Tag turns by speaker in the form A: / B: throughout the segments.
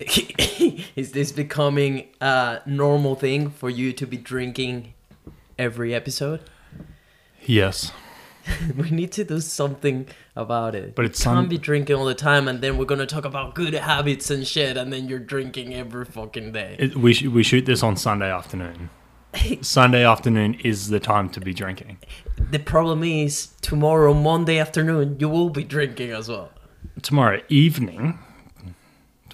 A: Is this becoming a normal thing for you to be drinking every episode?
B: Yes.
A: we need to do something about it.
B: But it's
A: you can't be drinking all the time, and then we're gonna talk about good habits and shit, and then you're drinking every fucking day.
B: It, we, sh- we shoot this on Sunday afternoon. Sunday afternoon is the time to be drinking.
A: The problem is tomorrow, Monday afternoon, you will be drinking as well.
B: Tomorrow evening.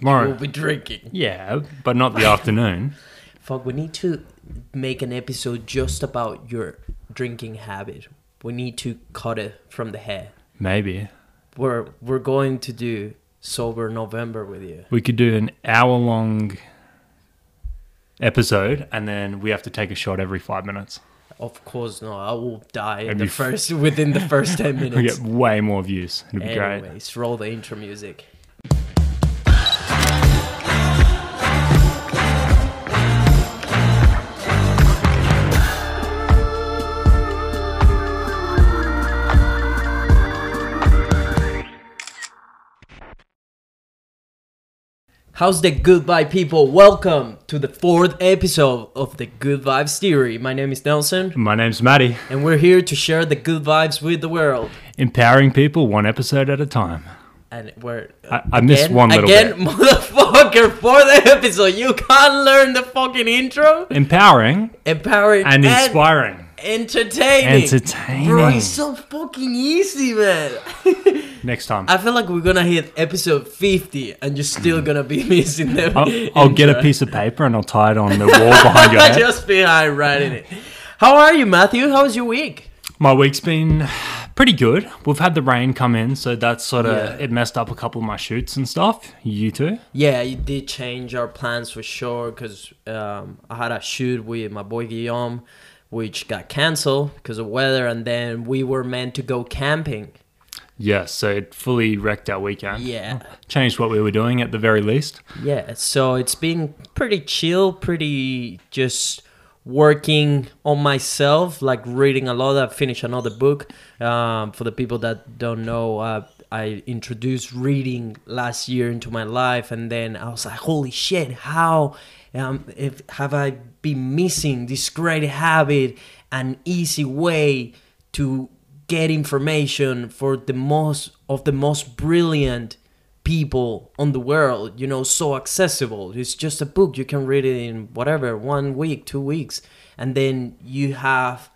A: You will be drinking.
B: Yeah, but not the afternoon.
A: Fuck, we need to make an episode just about your drinking habit. We need to cut it from the head.
B: Maybe.
A: We're we're going to do sober November with you.
B: We could do an hour long episode and then we have to take a shot every five minutes.
A: Of course, not. I will die in the first within the first ten minutes.
B: We get way more views. It'd be great.
A: Anyways, roll the intro music. How's the good vibe people? Welcome to the fourth episode of the Good Vibes Theory. My name is Nelson,
B: My name's Matty.
A: and we're here to share the good vibes with the world.
B: Empowering people one episode at a time.
A: And we're
B: I- I missed one little
A: again,
B: bit.
A: motherfucker, for the episode. You can't learn the fucking intro.
B: Empowering
A: Empowering
B: and inspiring.
A: Entertaining.
B: Entertaining.
A: Bro, it's so fucking easy, man.
B: Next time.
A: I feel like we're gonna hit episode 50 and you're still gonna be missing them.
B: I'll, I'll get a piece of paper and I'll tie it on the wall behind your head.
A: Just behind writing it. How are you, Matthew? How was your week?
B: My week's been pretty good. We've had the rain come in, so that's sort of
A: Yeah.
B: it messed up a couple of my shoots and stuff. You too?
A: Yeah, you did change our plans for sure because um, I had a shoot with my boy Guillaume, which got canceled because of weather, and then we were meant to go camping.
B: Yes. So it fully wrecked our weekend.
A: Yeah,
B: Changed what we were doing at the very least.
A: yeah. So it's been pretty chill, pretty just working on myself, like reading a lot. I finished another book. Um, for the people that don't know, uh, I introduced reading last year into my life, and then I was like, "Holy shit! How um, if have I been missing this great habit, an easy way to get information for the most of the most brilliant people on the world you know so accessible. It's just a book you can read it in whatever one week two weeks and then you have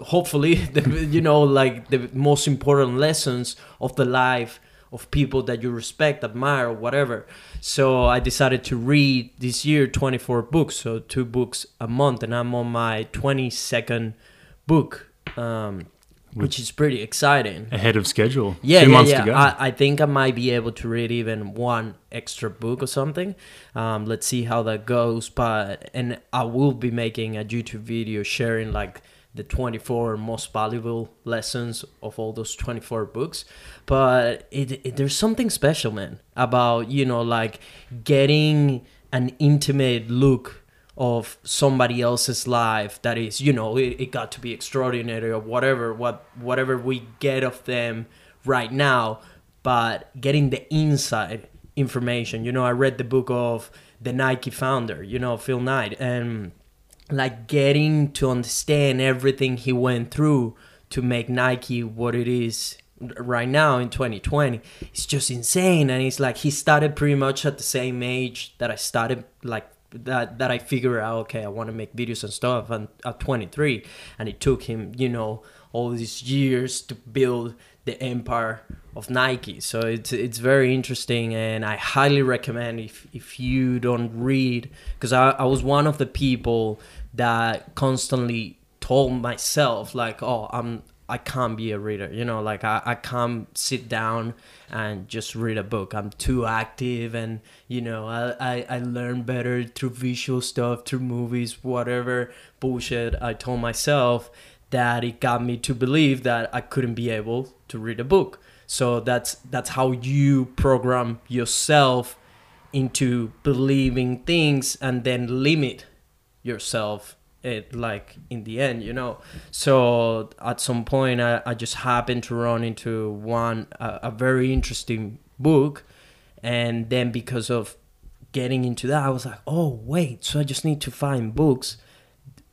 A: hopefully the, you know like the most important lessons of the life of people that you respect admire whatever so i decided to read this year 24 books so two books a month and i'm on my 22nd book um, which is pretty exciting
B: Ahead of schedule.
A: yeah,
B: Two
A: yeah,
B: months
A: yeah.
B: to go.
A: I, I think I might be able to read even one extra book or something. Um, let's see how that goes. But and I will be making a YouTube video sharing like the 24 most valuable lessons of all those 24 books. But it, it there's something special, man, about you know like getting an intimate look of somebody else's life that is you know it, it got to be extraordinary or whatever what whatever we get of them right now but getting the inside information you know i read the book of the nike founder you know phil knight and like getting to understand everything he went through to make nike what it is right now in 2020 it's just insane and it's like he started pretty much at the same age that i started like that that I figure out okay I want to make videos and stuff and at 23 and it took him you know all these years to build the empire of Nike so it's it's very interesting and I highly recommend if if you don't read because I, I was one of the people that constantly told myself like oh I'm I can't be a reader. You know, like I, I can't sit down and just read a book. I'm too active and, you know, I, I, I learn better through visual stuff, through movies, whatever bullshit I told myself that it got me to believe that I couldn't be able to read a book. So that's that's how you program yourself into believing things and then limit yourself it like in the end you know so at some point i, I just happened to run into one a, a very interesting book and then because of getting into that, I was like, oh wait, so I just need to find books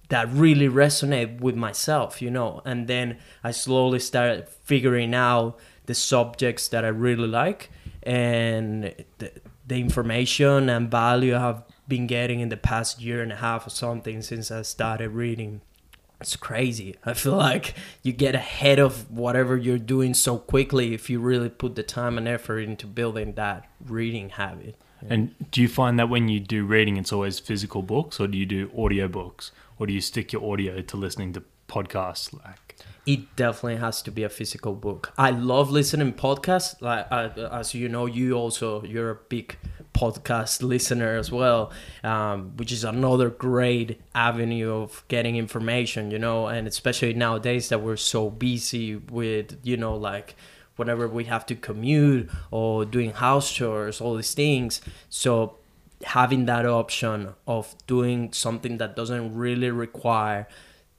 A: that really resonate with myself, you know. And then I slowly started figuring out the subjects that I really like and the, the information and value I've been getting in the past year and a half or something since I started reading. It's crazy. I feel like you get ahead of whatever you're doing so quickly if you really put the time and effort into building that reading habit.
B: And do you find that when you do reading, it's always physical books, or do you do audio books, or do you stick your audio to listening to podcasts? Like,
A: it definitely has to be a physical book. I love listening podcasts. Like uh, as you know, you also you're a big podcast listener as well, um, which is another great avenue of getting information. You know, and especially nowadays that we're so busy with you know like whenever we have to commute or doing house chores, all these things. So having that option of doing something that doesn't really require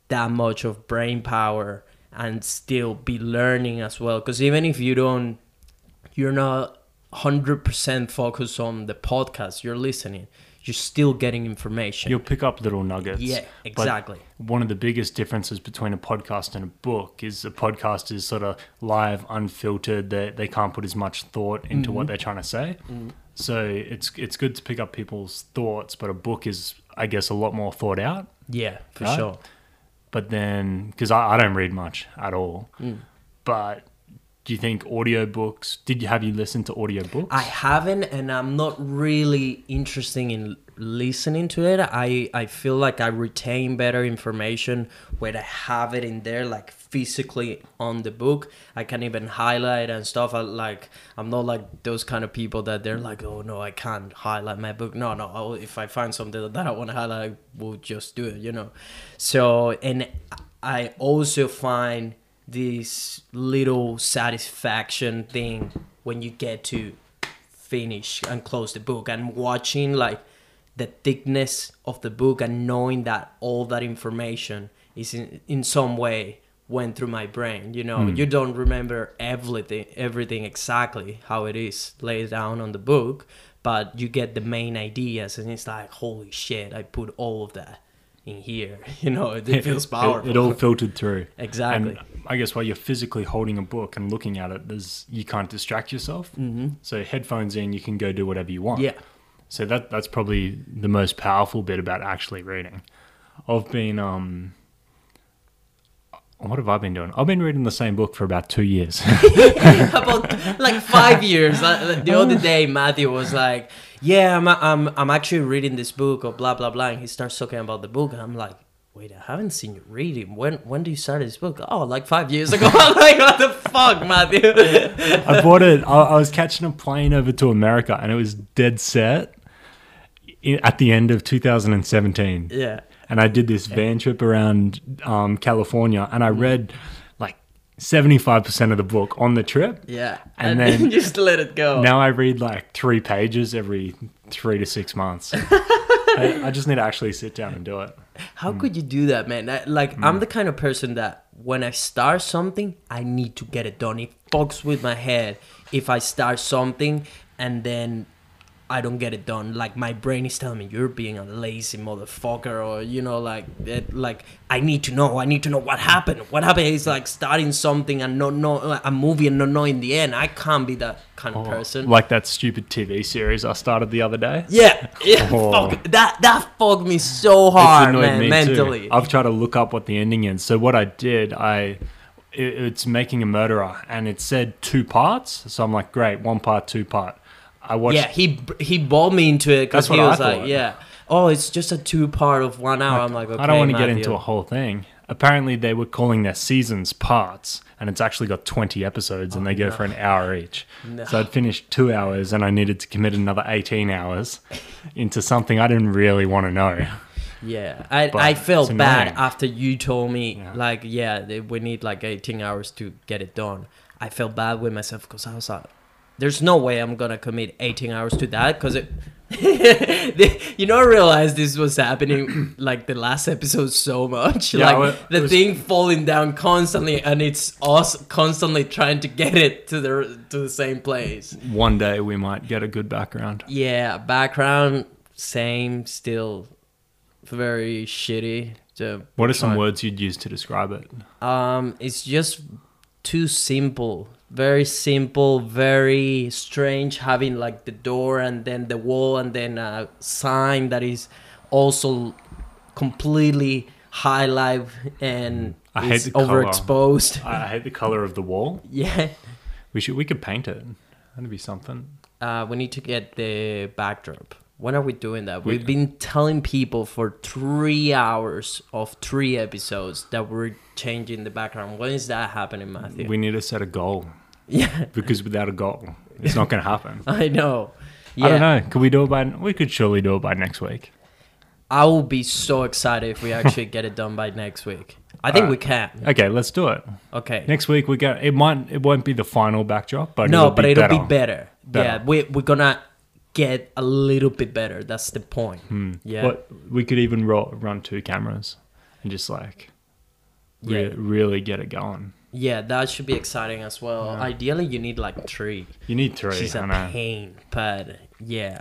A: that much of brain power and still be learning as well because even if you don't you're not 100% focused on the podcast you're listening you're still getting information
B: you'll pick up little nuggets.
A: yeah exactly
B: But one of the biggest differences between a podcast and a book is a podcast is sort of live, unfiltered. They they can't put as much thought into what mm-hmm. they're trying to say. Mm-hmm. So it's it's good to pick up people's thoughts, but a book is, I guess, a lot more thought out.
A: yeah for
B: Right?
A: sure
B: But then, because I, I don't read much at all, mm. but do you think audiobooks? Did you have you listened to audiobooks?
A: I haven't, and I'm not really interested in listening to it. I I feel like I retain better information when I have it in there, like physically on the book. I can even highlight and stuff. I like I'm not like those kind of people that they're like, oh no, I can't highlight my book. No, no. I'll, if I find something that I want to highlight, I will just do it. You know. So and I also find this little satisfaction thing when you get to finish and close the book and watching like the thickness of the book and knowing that all that information is in, in some way went through my brain you know you don't remember everything everything exactly how it is laid down on the book but you get the main ideas and it's like holy shit i put all of that in here you know it, feels
B: It-
A: powerful
B: It, all filtered through.
A: Exactly.
B: And I guess while you're physically holding a book and looking at it, there's you can't distract yourself. Mm-hmm. So headphones in, you can go do whatever you want.
A: yeah
B: So that that's probably the most powerful bit about actually reading. I've been um. What have I been doing? I've been reading the same book for about two years.
A: about like five years. The other day, Matthew was like, "Yeah, I'm, I'm, I'm actually reading this book or blah blah blah," and he starts talking about the book, and I'm like, "Wait, I haven't seen you reading. When, when do you start this book? Oh, like five years ago." I'm like, "What the fuck, Matthew?"
B: I bought it. I, I was catching a plane over to America, and it was dead set at the end of 2017.
A: yeah,
B: and I did this van trip around um, California, and I mm. read like seventy five percent of the book on the trip.
A: yeah,
B: And then-
A: just let it go.
B: Now I read like three pages every three to six months. I, I just need to actually sit down and do it.
A: How mm. could you do that, man? I, like, I'm mm. the kind of person that when I start something, I need to get it done. It fucks with my head if I start something and then I don't get it done. Like, my brain is telling me you're being a lazy motherfucker, or you know, like, it, like I need to know. I need to know what happened. What happened is like starting something and not know a movie and not knowing the end. I can't be that kind of oh, person.
B: Like that stupid TV series I started the other day.
A: yeah, yeah.
B: Oh.
A: Fuck that. That fucked me so hard, man.
B: me too.
A: mentally.
B: I've tried to look up what the ending is. So what I did, I it's making a murderer, and it said two parts. So I'm like, great, one part, two part. I watched.
A: Yeah, he he balled me into it because he was like, yeah, oh, it's just a two part of one hour. I'm like, okay,
B: I don't want to get
A: Matthew.
B: into a whole thing. Apparently, they were calling their seasons parts, and it's actually got 20 episodes, and they oh, go for an hour each.
A: Oh, No.
B: So I'd finished two hours, and I needed to commit another 18 hours into something I didn't really want to know.
A: Yeah, I
B: But
A: I felt bad
B: after
A: after you told me
B: Yeah.
A: like, yeah, we need like 18 hours to get it done. I felt bad with myself because I was like, there's no way I'm gonna commit 18 hours to that because it you know, I realized this was happening like the last episode so much.
B: Yeah,
A: like
B: well,
A: the
B: was-
A: thing falling down constantly, and it's us constantly trying to get it to the to the same place.
B: One day we might get a good background.
A: Yeah, background same, still very shitty.
B: What are some words you'd use to describe it?
A: Um, it's just too simple. Very simple, very strange having like the door and then the wall and then a sign that is also completely high life and
B: I hate the
A: overexposed.
B: I hate the color of the wall.
A: Yeah.
B: We should we could paint it. That'd be something.
A: Uh, we need to get the backdrop. When are we doing that?
B: We-
A: We've been telling people for three hours of three episodes that we're changing the background. When is that happening, Matthew?
B: We need to set a goal
A: yeah,
B: because without a goal, it's not going to happen.
A: I know. Yeah,
B: I don't know. Could we do it by? We could surely do it by next week.
A: I will be so excited if we actually get it done by next week. I think
B: Alright.
A: we can.
B: Okay, let's do it.
A: Okay.
B: Next week we get. It might. It won't be the final backdrop, but
A: no,
B: it'll
A: but it'll
B: better.
A: be better.
B: Better.
A: Yeah, we we're gonna get a little bit better. That's the point. Hmm. Yeah.
B: But we could even ro- run two cameras and just like re-
A: Yeah.
B: really get it going.
A: Yeah, that should be exciting as well.
B: Yeah.
A: Ideally, you need like three.
B: You need three.
A: She's
B: I
A: a
B: know.
A: pain, but yeah.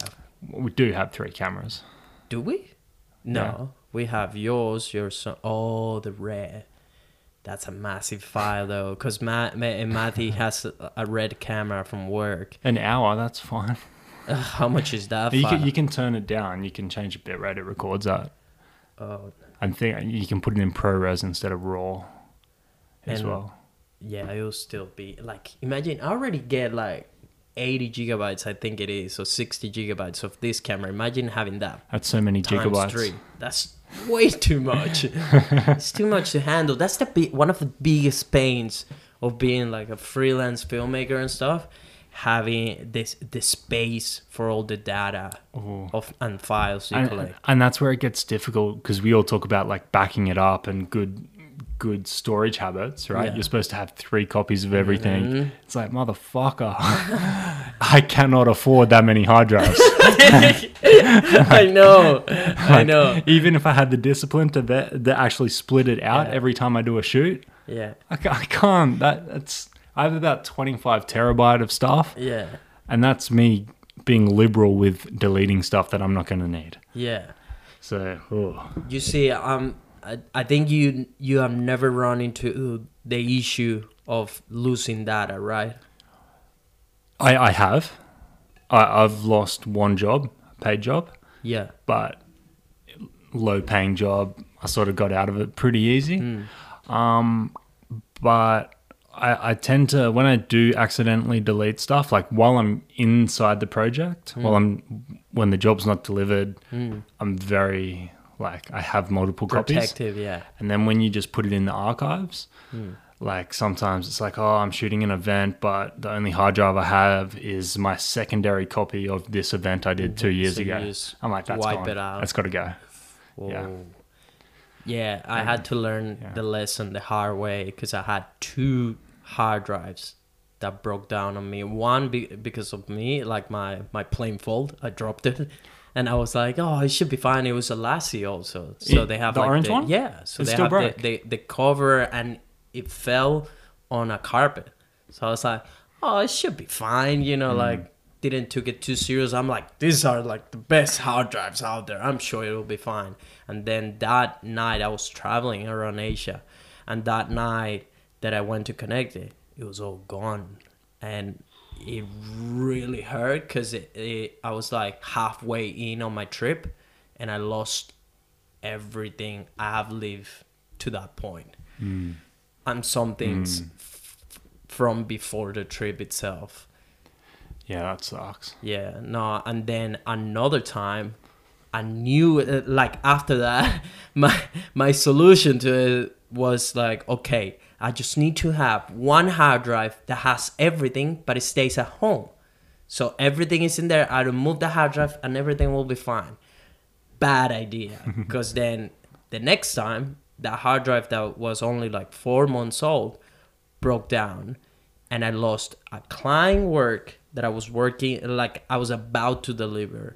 B: We do have three cameras.
A: Do we? No, we have yours. Your son. Oh, the red. That's a massive file though, because Matt, Matt and Matthew has a, red camera from work.
B: An hour, that's fine.
A: How much is that?
B: You can, you can turn it down. You can change the bit rate it records at.
A: oh,
B: I think you can put it in ProRes instead of RAW as
A: And-
B: well.
A: Yeah, it'll still be like. Imagine I already get like. 80 gigabytes, I think it is, or 60 gigabytes of this camera. Imagine having that
B: That's so many gigabytes.
A: three. That's way too much. it's too much to handle. That's the big, one of the biggest pains of being like a freelance filmmaker and stuff. Having this the space for all the data
B: Ooh.
A: of and files you
B: And,
A: collect.
B: and that's where it gets difficult because we all talk about like backing it up and good good storage habits, right?
A: Yeah. Mm-hmm.
B: You're supposed to have three copies of everything. It's like motherfucker, I cannot afford that many hard drives.
A: I know, I know.
B: Even if I had the discipline to that, that actually split it out
A: Yeah.
B: every time I do a shoot,
A: Yeah,
B: I, I can't. That that's I have about 25 terabyte of stuff,
A: yeah,
B: and that's me being liberal with deleting stuff that I'm not going to need.
A: yeah.
B: So, oh.
A: You see, um, I, I think you you have never run into the issue of losing data, right?
B: I I have. I, I've lost one job, paid job,
A: Yeah,
B: but low paying job. I sort of got out of it pretty easy. Hmm. Um, but I, I tend to when I do accidentally delete stuff, like while I'm inside the project, hmm. while I'm when the job's not delivered, hmm. I'm very like I have multiple copies.
A: protective. Yeah,
B: And then when you just put it in the archives, hmm. like sometimes it's like, oh, I'm shooting an event, but the only hard drive I have is my secondary copy of this event I did two years
A: So
B: ago. I'm like, that's
A: wipe
B: gone.
A: it out.
B: That's got to go.
A: Whoa.
B: Yeah.
A: Yeah, I had to learn
B: yeah.
A: the lesson the hard way because I had two hard drives that broke down on me. One be- because of me, like my my plain fold, I dropped it, and I was like, "Oh, it should be fine." It was a LaCie also, so
B: It-
A: they have
B: the
A: like
B: orange
A: the,
B: one?
A: Yeah, so
B: It
A: they have the, the the cover, and it fell on a carpet. So I was like, "Oh, it should be fine," you know, mm. like didn't took it too serious. I'm like, these are like the best hard drives out there. I'm sure it'll be fine. And then that night I was traveling around Asia, and that night that I went to connect it, it was all gone, and it really hurt because it, it, I was like halfway in on my trip, and I lost everything I have lived to that point, and some things f- from before the trip itself.
B: Yeah, that sucks.
A: Yeah, no, and then another time, I knew uh, like after that, my my solution to it was like, okay, I just need to have one hard drive that has everything, but it stays at home. So everything is in there. I remove the hard drive, and everything will be fine. Bad idea, because then the next time that hard drive that was only like four months old broke down and I lost a client work that I was working like I was about to deliver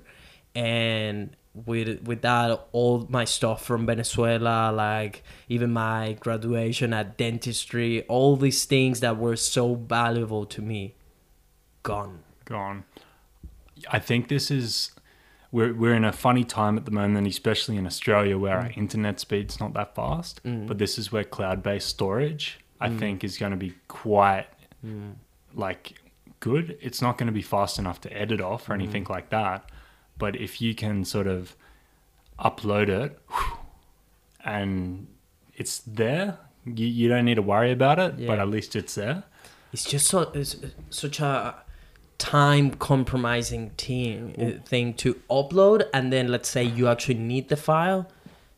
A: and with with that all my stuff from Venezuela, like even my graduation at dentistry, all these things that were so valuable to me, gone.
B: gone. I think this is we're we're in a funny time at the moment, especially in Australia, where our mm. internet speed's not that fast. Mm. But this is where cloud-based storage, I mm. think, is going to be quite like good. It's not going to be fast enough to edit off or anything like that. But if you can sort of upload it and it's there, you, you don't need to worry about it. But at least it's there.
A: It's just so it's such a time compromising thing uh, thing to upload, and then let's say you actually need the file.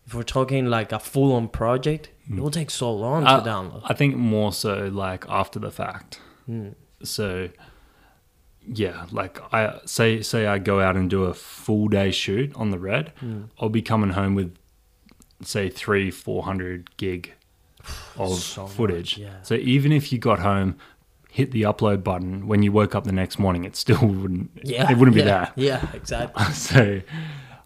A: If we're talking like a full on project, it will take so long to
B: Uh,
A: download.
B: I think more so like after the fact. So yeah, like I say say I go out and do a full day shoot on the red, hmm. I'll be coming home with say three, four hundred gig of
A: So much,
B: footage.
A: yeah.
B: So even if you got home, hit the upload button when you woke up the next morning, it still wouldn't
A: Yeah,
B: it wouldn't be there.
A: Yeah, exactly.
B: so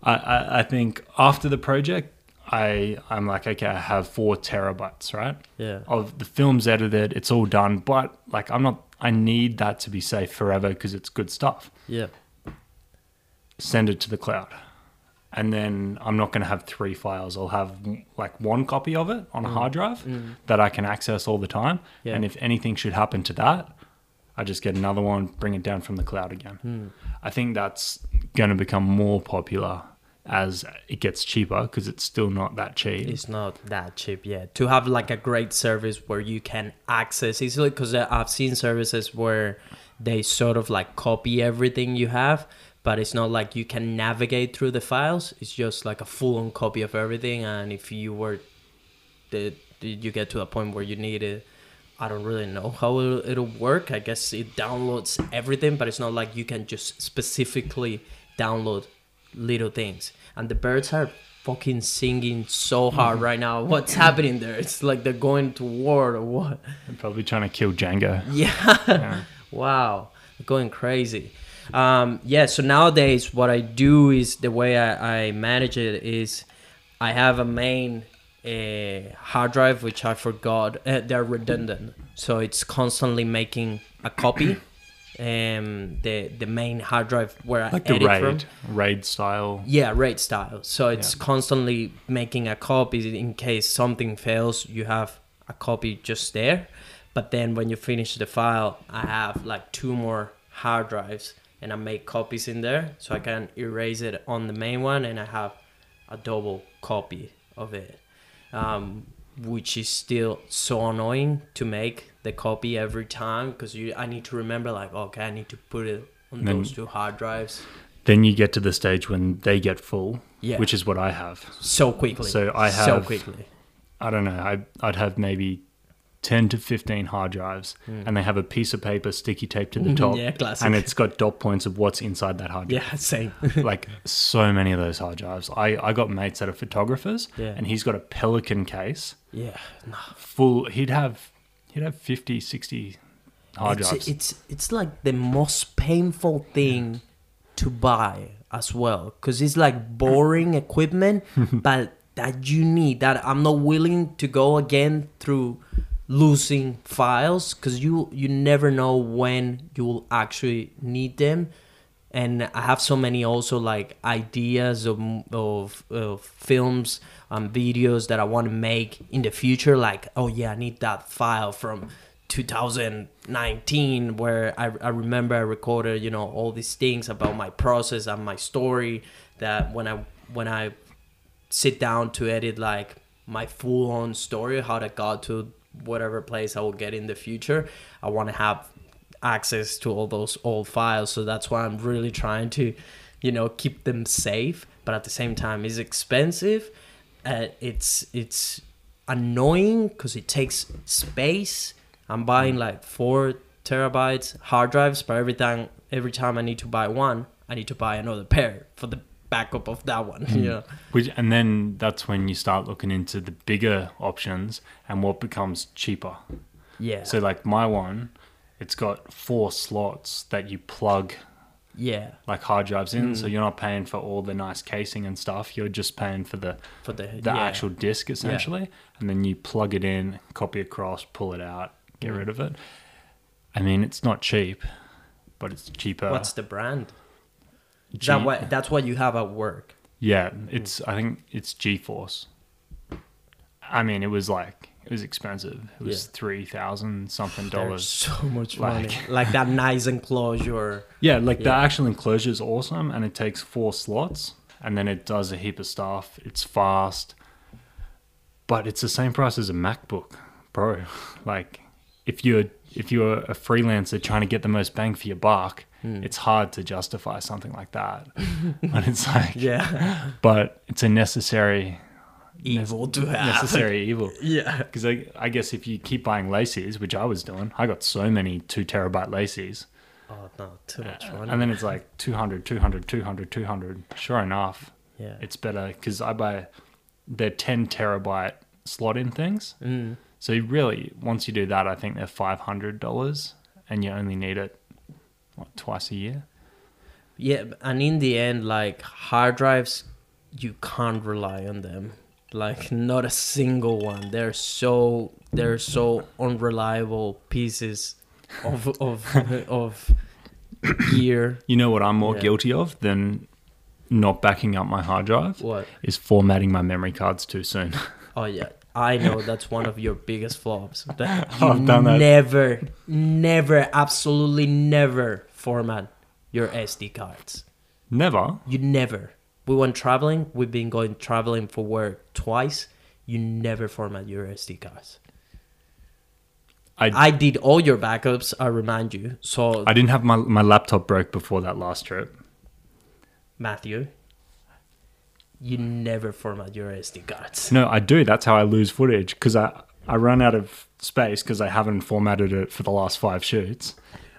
B: I, I, I think after the project I I'm like, okay, I have four terabytes, right?
A: Yeah.
B: Of the film's edited, it's all done, but like I'm not I need that to be safe forever because it's good stuff.
A: Yeah.
B: Send it to the cloud. And then I'm not going to have three files. I'll have like one copy of it on a mm. hard drive mm. that I can access all the time.
A: Yeah.
B: And if anything should happen to that, I just get another one, bring it down from the cloud again. Mm. I think that's going to become more popular as it gets cheaper because it's still not that cheap.
A: It's not that cheap yet. To have like a great service where you can access easily, because uh, I've seen services where they sort of like copy everything you have, but it's not like you can navigate through the files. It's just like a full on copy of everything. And if you were, the, you get to a point where you need it, I don't really know how it'll work. I guess it downloads everything, but it's not like you can just specifically download little things. And the birds are fucking singing so hard right now. What's happening there? It's like they're going to war or what?
B: I'm probably trying to kill Django.
A: Yeah. wow. They're going crazy. Um, yeah, so nowadays what I do is the way I, I manage it is I have a main uh, hard drive which I forgot. Uh, they're redundant, so it's constantly making a copy. Um, the the main hard drive where
B: Like
A: I
B: the
A: edit from.
B: raid, raid style.
A: Yeah, RAID style. So it's
B: Yeah.
A: constantly making a copy in case something fails. You have a copy just there. But then when you finish the file, I have like two more hard drives and I make copies in there. So I can erase it on the main one and I have a double copy of it. Um, which is still so annoying to make the copy every time because you I need to remember like okay I need to put it on
B: Then-
A: those two hard drives
B: Then you get to the stage when they get full,
A: Yeah.
B: which is what I have.
A: so quickly.
B: So I have so
A: quickly.
B: I don't know. I, I'd have maybe 10 to 15 hard drives, hmm. and they have a piece of paper sticky taped to the top.
A: Yeah, classic.
B: And it's got dot points of what's inside that hard drive.
A: Yeah, same.
B: like so many of those hard drives. I, I got mates that are photographers,
A: Yeah.
B: and he's got a Pelican case
A: yeah,
B: full. He'd have he'd have 50, 60 hard
A: it's,
B: drives.
A: it's it's like the most painful thing to buy as well because it's like boring equipment but that you need that i'm not willing to go again through losing files because you you never know when you will actually need them and I have so many also like ideas of of, of films and videos that I want to make in the future. Like, oh yeah, I need that file from 2019 where I, I remember I recorded you know all these things about my process and my story that when I when I sit down to edit like my full on story how I got to whatever place I will get in the future. I want to have access to all those old files, so that's why I'm really trying to, you know, keep them safe. But at the same time, it's expensive. Uh, it's it's annoying because it takes space. I'm buying like four terabytes hard drives, but every time every time I need to buy one, I need to buy another pair for the backup of that one. You know?
B: Which, and then that's when you start looking into the bigger options and what becomes cheaper.
A: Yeah.
B: So like my one, it's got four slots that you plug
A: Yeah,
B: like hard drives in,
A: Mm.
B: so you're not paying for all the nice casing and stuff. You're just paying for the
A: for the
B: the
A: yeah.
B: actual disc essentially, and then you plug it in, copy across, pull it out, get
A: Mm.
B: rid of it. I mean, it's not cheap, but it's cheaper.
A: What's the brand?
B: G-
A: that what that's what you have at work.
B: Yeah, it's. I think it's GeForce. I mean, it was like it was expensive. It was
A: Yeah.
B: three thousand something dollars.
A: so much
B: Like-
A: money. Like that nice enclosure.
B: Yeah, like the actual enclosure is awesome, and it takes four slots, and then it does a heap of stuff. It's fast, but it's the same price as a MacBook Pro. Like, if you're if you're a freelancer trying to get the most bang for your buck,
A: Hmm.
B: it's hard to justify something like that. but it's like,
A: Yeah.
B: but it's a necessary
A: Evil to have.
B: necessary evil.
A: Yeah.
B: Because I, I guess if you keep buying LaCies, which I was doing, I got so many two terabyte LaCies.
A: Oh no, too much money.
B: And then it's like 200, 200, 200, 200. Sure enough,
A: yeah.
B: it's better because I buy the 10 terabyte slot in things.
A: Mm.
B: So really, once you do that, I think they're $500 and you only need it what, twice a year.
A: Yeah, and in the end, like hard drives, you can't rely on them. Like not a single one. They're so they're so unreliable pieces of of of gear.
B: You know what I'm more
A: Yeah.
B: guilty of than not backing up my hard drive?
A: What?
B: Is formatting my memory cards too soon.
A: Oh yeah, I know that's one of your biggest flops. That
B: I've done that.
A: Never, never, absolutely never format your SD cards.
B: Never.
A: You never. We went traveling. We've been going traveling for work twice. You never format your SD cards.
B: I,
A: I did all your backups. I remind you. So
B: I didn't have my, my laptop broke before that last trip.
A: Matthew, you never format your SD cards.
B: No, I do. That's how I lose footage because I, I run out of space because I haven't formatted it for the last five shoots.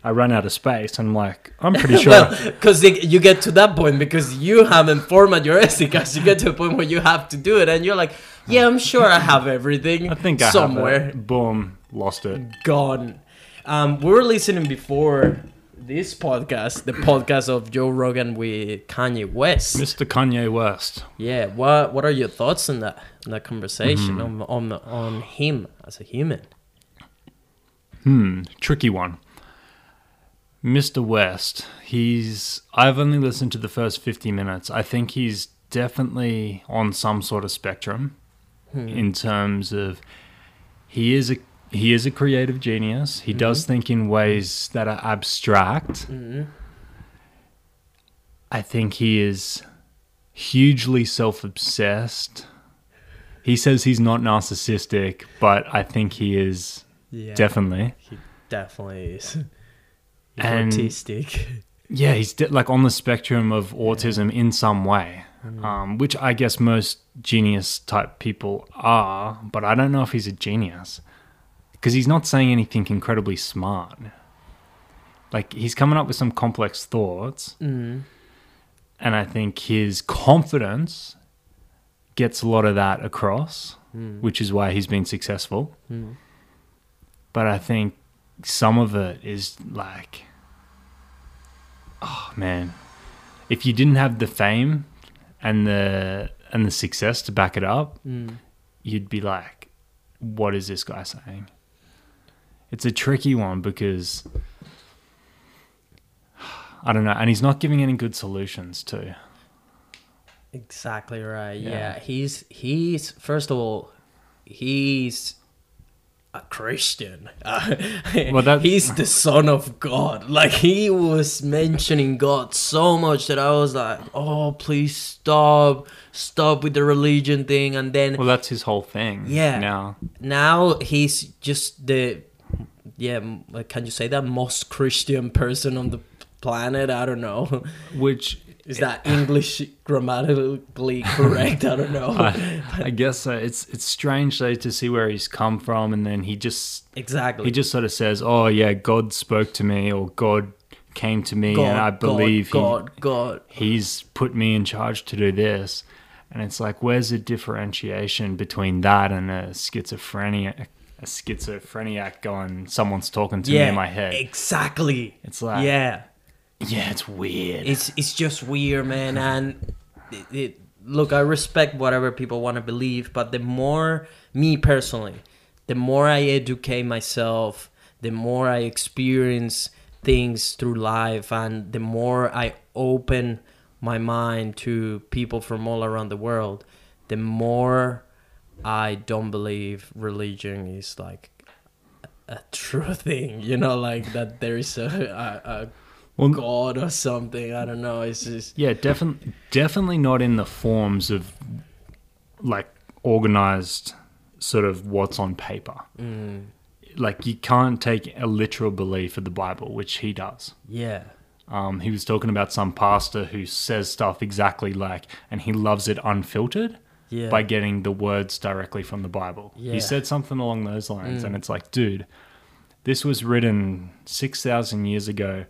B: I run out of space and I'm like, I'm pretty sure.
A: Well, because you get to that point because you haven't formatted your SD cards. You get to a point where you have to do it, and you're like, "Yeah, I'm sure I have everything
B: I think I
A: somewhere.
B: Boom, lost it.
A: gone." Um, we were listening before this podcast, the podcast of Joe Rogan with Kanye West.
B: Mr. Kanye West.
A: Yeah, what what are your thoughts on that on that conversation
B: Mm-hmm.
A: on, on on him as a human?
B: Hmm, tricky one. Mr. West, he's. I've only listened to the first 50 minutes. I think he's definitely on some sort of spectrum hmm. in terms of he is a he is a creative genius. He hmm. does think in ways that are abstract. Hmm. I think he is hugely self-obsessed. He says he's not narcissistic, but I think he is
A: Yeah,
B: definitely.
A: he definitely is.
B: And-
A: autistic.
B: Yeah, he's like on the spectrum of autism in some way, um, which I guess most genius type people are, but I don't know if he's a genius because he's not saying anything incredibly smart. Like he's coming up with some complex thoughts,
A: Mm.
B: and I think his confidence gets a lot of that across,
A: Mm.
B: which is why he's been successful.
A: Mm.
B: But I think some of it is like, oh man, if you didn't have the fame and the and the success to back it up,
A: Mm.
B: you'd be like, what is this guy saying? It's a tricky one because I don't know, and he's not giving any good solutions too.
A: Exactly right. Yeah.
B: Yeah.
A: he's he's first of all, he's a Christian. Uh,
B: Well, that-
A: he's the son of God. Like he was mentioning God so much that I was like, "Oh, please stop, stop with the religion thing." And then
B: Well, that's his whole thing.
A: Yeah.
B: Now,
A: now he's just the yeah. Can you say that most Christian person on the planet? I don't know.
B: which
A: Is that English grammatically correct? I don't know.
B: I, I guess so. It's it's strange though to see where he's come from, and then he just
A: exactly.
B: he just sort of says, "Oh yeah, God spoke to me, or God came to me, and I believe
A: God, God,
B: he he's put me in charge to do this." And it's like, where's the differentiation between that and a schizophrenia, a schizophreniac going, "Someone's talking to me in my head"?
A: exactly.
B: It's like,
A: yeah,
B: Yeah, it's weird.
A: it's it's just weird, man. And it, it, look, I respect whatever people want to believe, but the more me personally, the more I educate myself, the more I experience things through life, and the more I open my mind to people from all around the world, the more I don't believe religion is like a true thing. You know, like that there is a, a, a
B: Well,
A: god or something. I don't know. It's just
B: Yeah, definitely, definitely not in the forms of like organized sort of what's on paper.
A: mm,
B: Like you can't take a literal belief of the Bible, which he does.
A: yeah,
B: Um, he was talking about some pastor who says stuff exactly like, and he loves it unfiltered
A: yeah,
B: by getting the words directly from the Bible.
A: Yeah.
B: He said something along those lines,
A: Mm.
B: and it's like, dude, this was written 6,000 years ago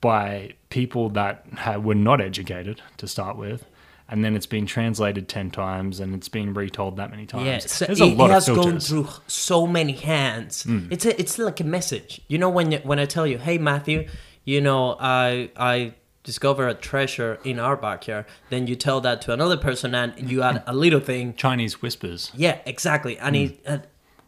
B: by people that ha- were not educated to start with. And then it's been translated 10 times and it's been retold that many times.
A: yeah. So
B: There's
A: it,
B: lot
A: it has
B: of
A: gone
B: filters.
A: through so many hands. It's a, it's like a message. You know when when I tell you, hey Matthew, you know I I discover a treasure in our backyard. Then you tell that to another person, and you add a little thing.
B: Chinese whispers.
A: Yeah, exactly. And
B: Hmm.
A: it uh,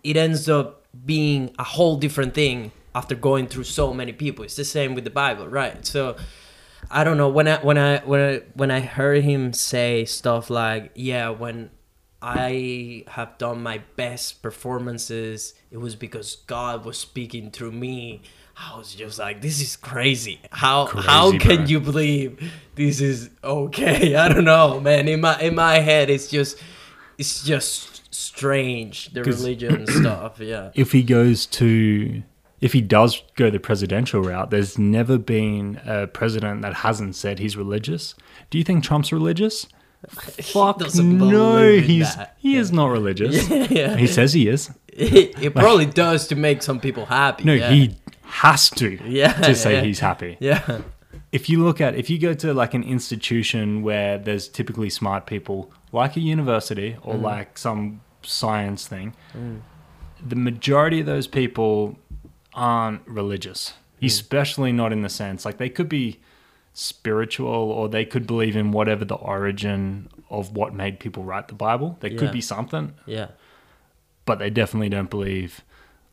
A: it ends up being a whole different thing after going through so many people. It's the same with the Bible, right? So I don't know when I when I when I when I heard him say stuff like, "Yeah, when I have done my best performances, it was because God was speaking through me." I was just like, "This is crazy. How how can
B: bro.
A: you believe this is okay?" I don't know, man. In my in my head, it's just it's just strange the religion stuff. Yeah.
B: if he goes to if he does go the presidential route there's never been a president that hasn't said he's religious do you think trump's religious fuck
A: doesn't
B: no he's
A: that.
B: he is not religious
A: Yeah.
B: he says he is
A: It, it probably does to make some people happy.
B: no
A: yeah.
B: he has to
A: Yeah,
B: to say
A: yeah.
B: he's happy
A: Yeah.
B: if you look at if you go to like an institution where there's typically smart people like a university or
A: Mm.
B: like some science thing the majority of those people aren't religious
A: Mm.
B: especially not in the sense like they could be spiritual or they could believe in whatever the origin of what made people write the bible there
A: Yeah.
B: could be something
A: Yeah.
B: but they definitely don't believe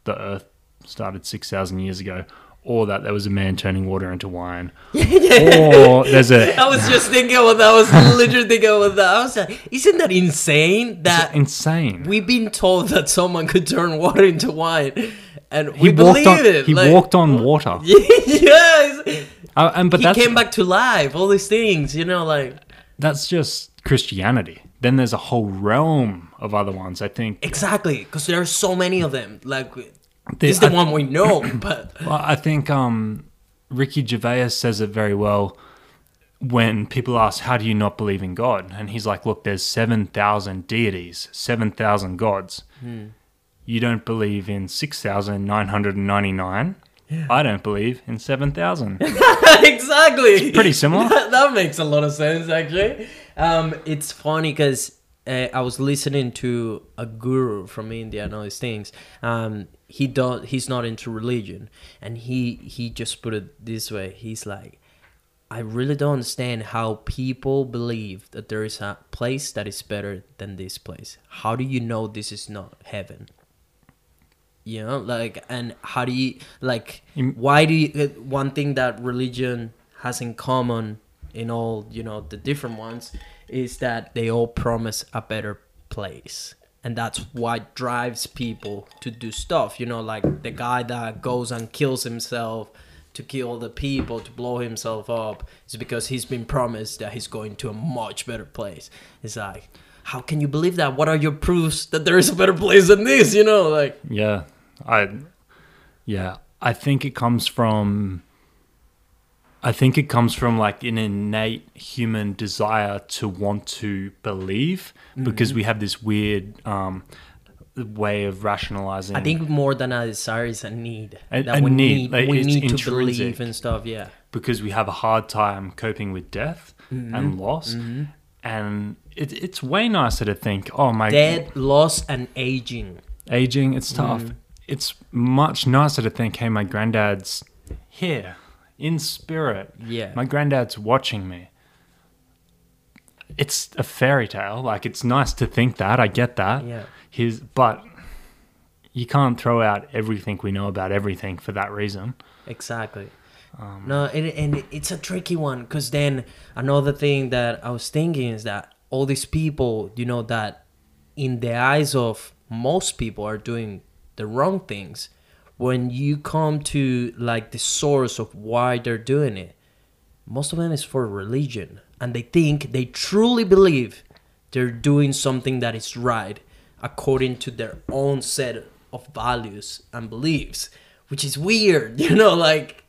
B: the earth started 6000 years ago or that there was a man turning water into wine or there's a
A: I was just thinking about that. I was literally thinking about that. I was like, isn't that insane that
B: insane
A: we've been told that someone could turn water into wine and
B: he
A: we
B: walked
A: believe
B: on
A: it?
B: he
A: like-
B: walked on water
A: yes.
B: Uh, and but
A: he came back to life. All these things, you know, like
B: that's just christianity then there's a whole realm of other ones i think
A: exactly because there are so many of them. Like
B: There-
A: this is the
B: I-
A: one we know, but
B: Well, I think um, Ricky Gervais says it very well when people ask, "How do you not believe in God?" and he's like, "Look, there's seven thousand deities, seven thousand gods. You don't believe in six thousand nine hundred and ninety-nine. I don't believe in seven thousand.
A: exactly.
B: Pretty similar.
A: that, that makes a lot of sense actually um it's funny because uh, i was listening to a guru from india and all these things um he don't he's not into religion and he he just put it this way he's like i really don't understand how people believe that there is a place that is better than this place how do you know this is not heaven you know like and how do you like why do you one thing that religion has in common in all you know the different ones is that they all promise a better place. And that's what drives people to do stuff you know like the guy that goes and kills himself to kill the people to blow himself up is because he's been promised that he's going to a much better place. It's like how can you believe that? What are your proofs that there is a better place than this you know like
B: Yeah, I, yeah, I think it comes from. I think it comes from like an innate human desire to want to believe because we have this weird um, way of rationalizing.
A: I think more than a desire is a need.
B: A-
A: that
B: a
A: we
B: need,
A: need,
B: like,
A: we need to believe and stuff. Yeah.
B: because we have a hard time coping with death
A: Mm-hmm.
B: and loss, and it, it's way nicer to think, oh my,
A: Dead, loss, and aging.
B: aging, it's tough.
A: Mm.
B: It's much nicer to think, hey, my granddad's here. in spirit.
A: Yeah.
B: My granddad's watching me. It's a fairy tale. Like it's nice to think that. I get that.
A: Yeah.
B: His but you can't throw out everything we know about everything for that reason.
A: Exactly. Um, no, and, and it's a tricky one because then another thing that I was thinking is that all these people, you know, that in the eyes of most people are doing the wrong things. When you come to like the source of why they're doing it, most of them is for religion, and they think they truly believe they're doing something that is right according to their own set of values and beliefs, which is weird, you know, like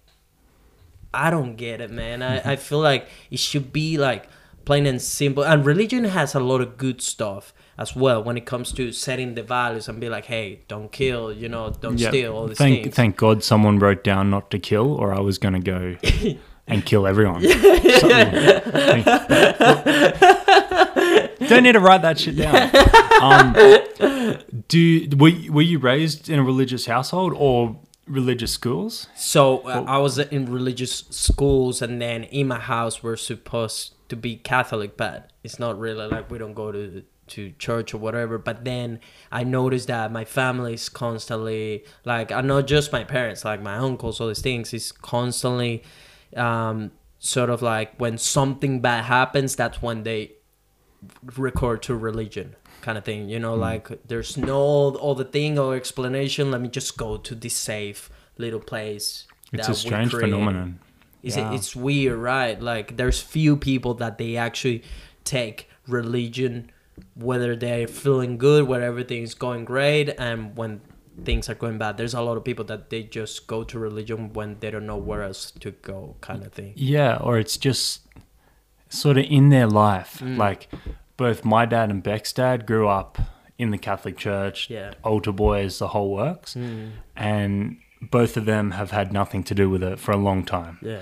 A: I don't get it, man. I, mm-hmm. I feel like it should be like plain and simple. And religion has a lot of good stuff as well when it comes to setting the values and be like, hey, don't kill, you know, don't
B: Yeah.
A: steal, all these
B: thank
A: things.
B: thank God someone wrote down not to kill, or I was gonna go and kill everyone. Don't need to write that shit down. Um, do were you- were you raised in a religious household or religious schools?
A: So uh, I was in religious schools, and then in my house we're supposed to be Catholic, but it's not really like we don't go to to church or whatever. But then I noticed that my family is constantly like, and not just my parents, like my uncles, all these things is constantly um, sort of like when something bad happens, that's when they record to religion kind of thing you know
B: Hmm.
A: like there's no other thing or explanation let me just go to this safe little place
B: It's
A: that
B: a strange
A: created.
B: phenomenon.
A: Is
B: Yeah.
A: it, it's weird right like there's few people that they actually take religion whether they're feeling good where everything's going great and when things are going bad there's a lot of people that they just go to religion when they don't know where else to go kind of thing
B: Yeah, or it's just sort of in their life.
A: Mm.
B: Like both my dad and Beck's dad grew up in the Catholic Church,
A: Yeah.
B: altar boys, the whole works,
A: Mm.
B: and both of them have had nothing to do with it for a long time.
A: yeah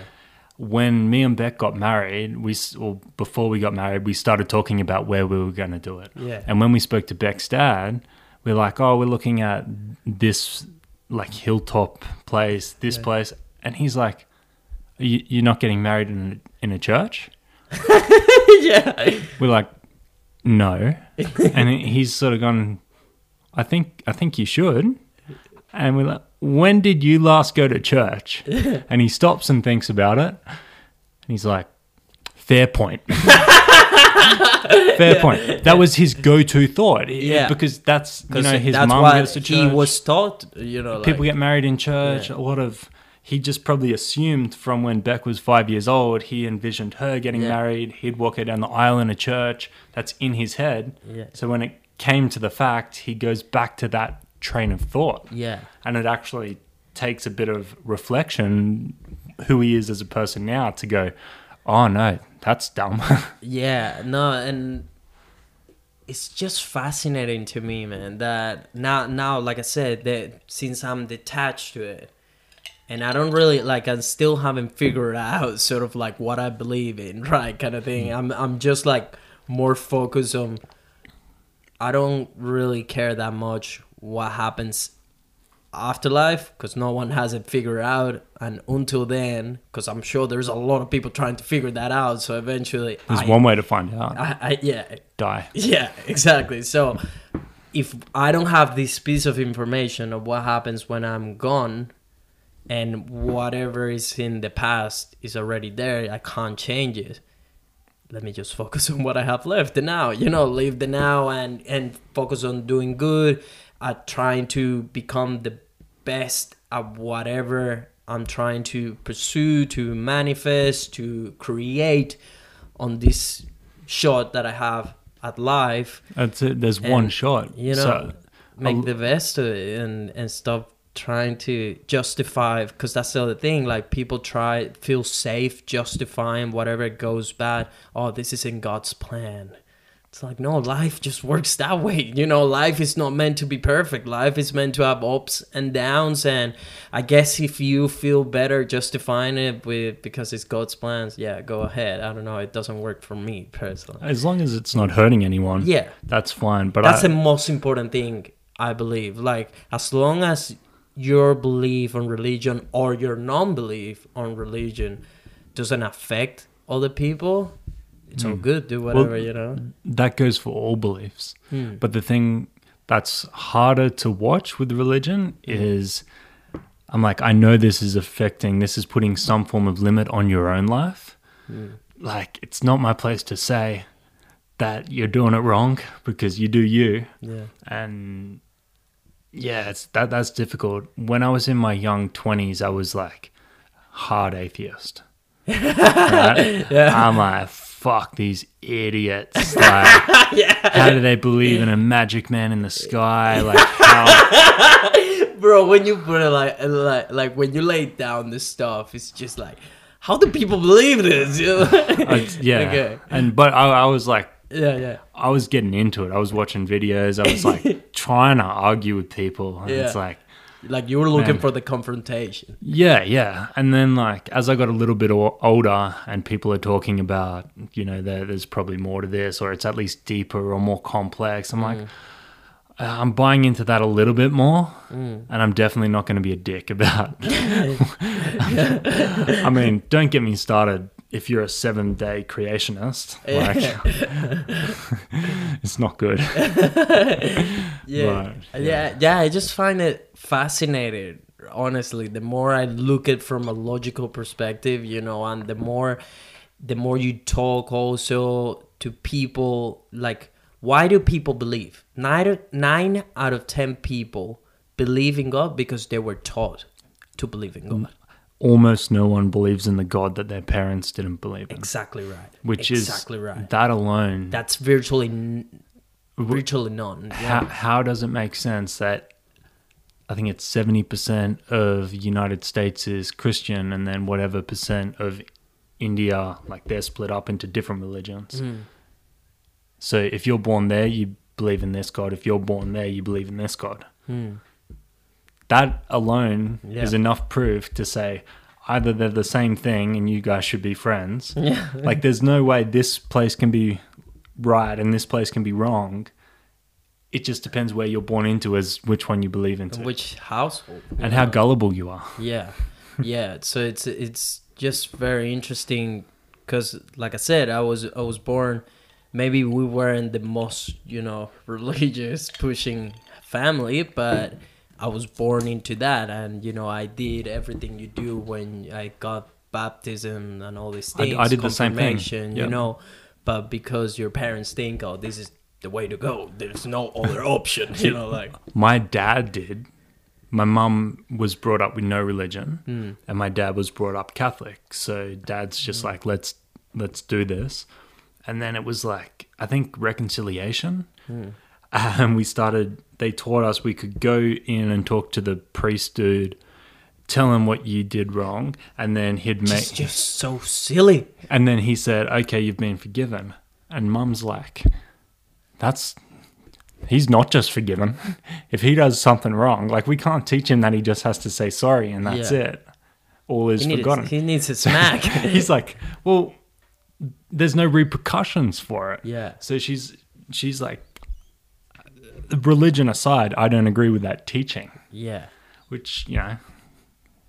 B: When me and Beck got married, we or before we got married, we started talking about where we were going to do it.
A: Yeah.
B: And when we spoke to Beck's dad, we're like, "Oh, we're looking at this like hilltop place, this
A: Yeah.
B: place," and he's like, you, "You're not getting married in a, in a church?"
A: yeah
B: We're like, "No," and he's sort of gone. I think I think you should. And we're like, "When did you last go to church?" And he stops and thinks about it, and he's like, "Fair point." Fair point. That was his go-to thought.
A: Yeah.
B: because that's you know his mum goes to
A: he was taught you know
B: People
A: like,
B: get married in church.
A: Yeah.
B: A lot of he just probably assumed from when Beck was five years old, he envisioned her getting
A: Yeah.
B: married. He'd walk her down the aisle in a church. That's in his head.
A: Yeah.
B: So when it came to the fact, he goes back to that train of thought,
A: yeah
B: and it actually takes a bit of reflection who he is as a person now to go, oh no, that's dumb.
A: Yeah, no, and it's just fascinating to me, man. That now, now, like I said, that since I'm detached to it, and I don't really like, I still haven't figured out sort of like what I believe in, right, kind of thing. Mm. I'm, I'm just like more focused on. I don't really care that much what happens afterlife because no one has it figured out and until then because i'm sure there's a lot of people trying to figure that out so eventually
B: There's
A: I-
B: one way to find out.
A: I, I yeah
B: Die.
A: yeah exactly so if i don't have this piece of information of what happens when i'm gone and whatever is in the past is already there i can't change it let me just focus on what i have left the now you know live the now and and focus on doing good at trying to become the best at whatever i'm trying to pursue to manifest to create on this shot that i have at life
B: That's it. There's one shot.
A: you know
B: So,
A: make
B: a-
A: the best of it and and stop trying to justify because that's the other thing like people try feel safe justifying whatever goes bad oh this is in god's plan it's like no life just works that way. You know life is not meant to be perfect. Life is meant to have ups and downs. And i guess if you feel better justifying it with because it's god's plans yeah go ahead. I don't know. It doesn't work for me personally.
B: As long as it's not hurting anyone,
A: yeah.
B: that's fine. But
A: that's
B: I,
A: the most important thing i believe. Like as long as your belief on religion or your non-belief on religion doesn't affect other people, it's all hmm. good. Do whatever you know.
B: that goes for all beliefs.
A: Hmm.
B: But the thing that's harder to watch with religion hmm. is I'm like, I know this is affecting, this is putting some form of limit on your own life. Hmm. Like, it's not my place to say that you're doing it wrong because you do you.
A: Yeah.
B: And yeah, it's that that's difficult. When I was in my young 20s, I was like hard atheist. right? I'm like, fuck these idiots. Like, how do they believe in a magic man in the sky? Like, how?
A: Bro, when you put it like like like when you lay down this stuff, it's just like, how do people believe this?
B: I- uh, yeah.
A: Okay.
B: And but I, I was like,
A: yeah, yeah.
B: I was getting into it. I was watching videos. I was like trying to argue with people. And it's like,
A: Like you were looking
B: Man.
A: for the confrontation.
B: Yeah, yeah. And then, like, as I got a little bit older and people are talking about, you know, there, there's probably more to this or it's at least deeper or more complex, I'm like, uh, I'm buying into that a little bit more. And I'm definitely not going to be a dick about I mean, don't get me started if you're a seven day creationist. Like, it's not good.
A: Yeah.
B: Right,
A: yeah, yeah, I just find it fascinating. Honestly, the more I look at from a logical perspective, you know, and the more, the more you talk also to people, like, why do people believe? Nine, nine out of ten people believe in God because they were taught to believe in God. Mm.
B: Almost no one believes in the God that their parents didn't believe in.
A: Exactly right.
B: which
A: exactly
B: is
A: right.
B: that alone
A: That's virtually, n- virtually none.
B: how, how does it make sense that i think it's 70% of united states is christian and then whatever percent of india like they're split up into different religions
A: Hmm.
B: so if you're born there you believe in this god if you're born there you believe in this god that alone
A: Yeah.
B: is enough proof to say either they're the same thing and you guys should be friends
A: Yeah.
B: like there's no way this place can be right and this place can be wrong it just depends where you're born into as which one you believe into
A: Which household?
B: and how gullible you are
A: Yeah, yeah. So it's it's just very interesting because, like I said, I was I was born. Maybe we weren't the most you know religious pushing family, but I was born into that, and you know I did everything you do when I got baptism and all these things.
B: I did the same thing. Yeah.
A: You know, but because your parents think, oh, this is the way to go. There's no other option. You know, like
B: my dad did my mum was brought up with no religion
A: Hmm.
B: and my dad was brought up catholic so dad's just like let's let's do this and then it was like i think reconciliation
A: Hmm.
B: And we started they taught us we could go in and talk to the priest dude tell him what you did wrong and then he'd make
A: it's just so silly.
B: and then he said okay you've been forgiven and mum's like that's he's not just forgiven if he does something wrong like we can't teach him that he just has to say sorry and that's
A: Yeah.
B: it all is
A: He
B: forgotten
A: he needs a smack.
B: he's like well there's no repercussions for it
A: Yeah.
B: so she's she's like religion aside i don't agree with that teaching
A: yeah.
B: which you know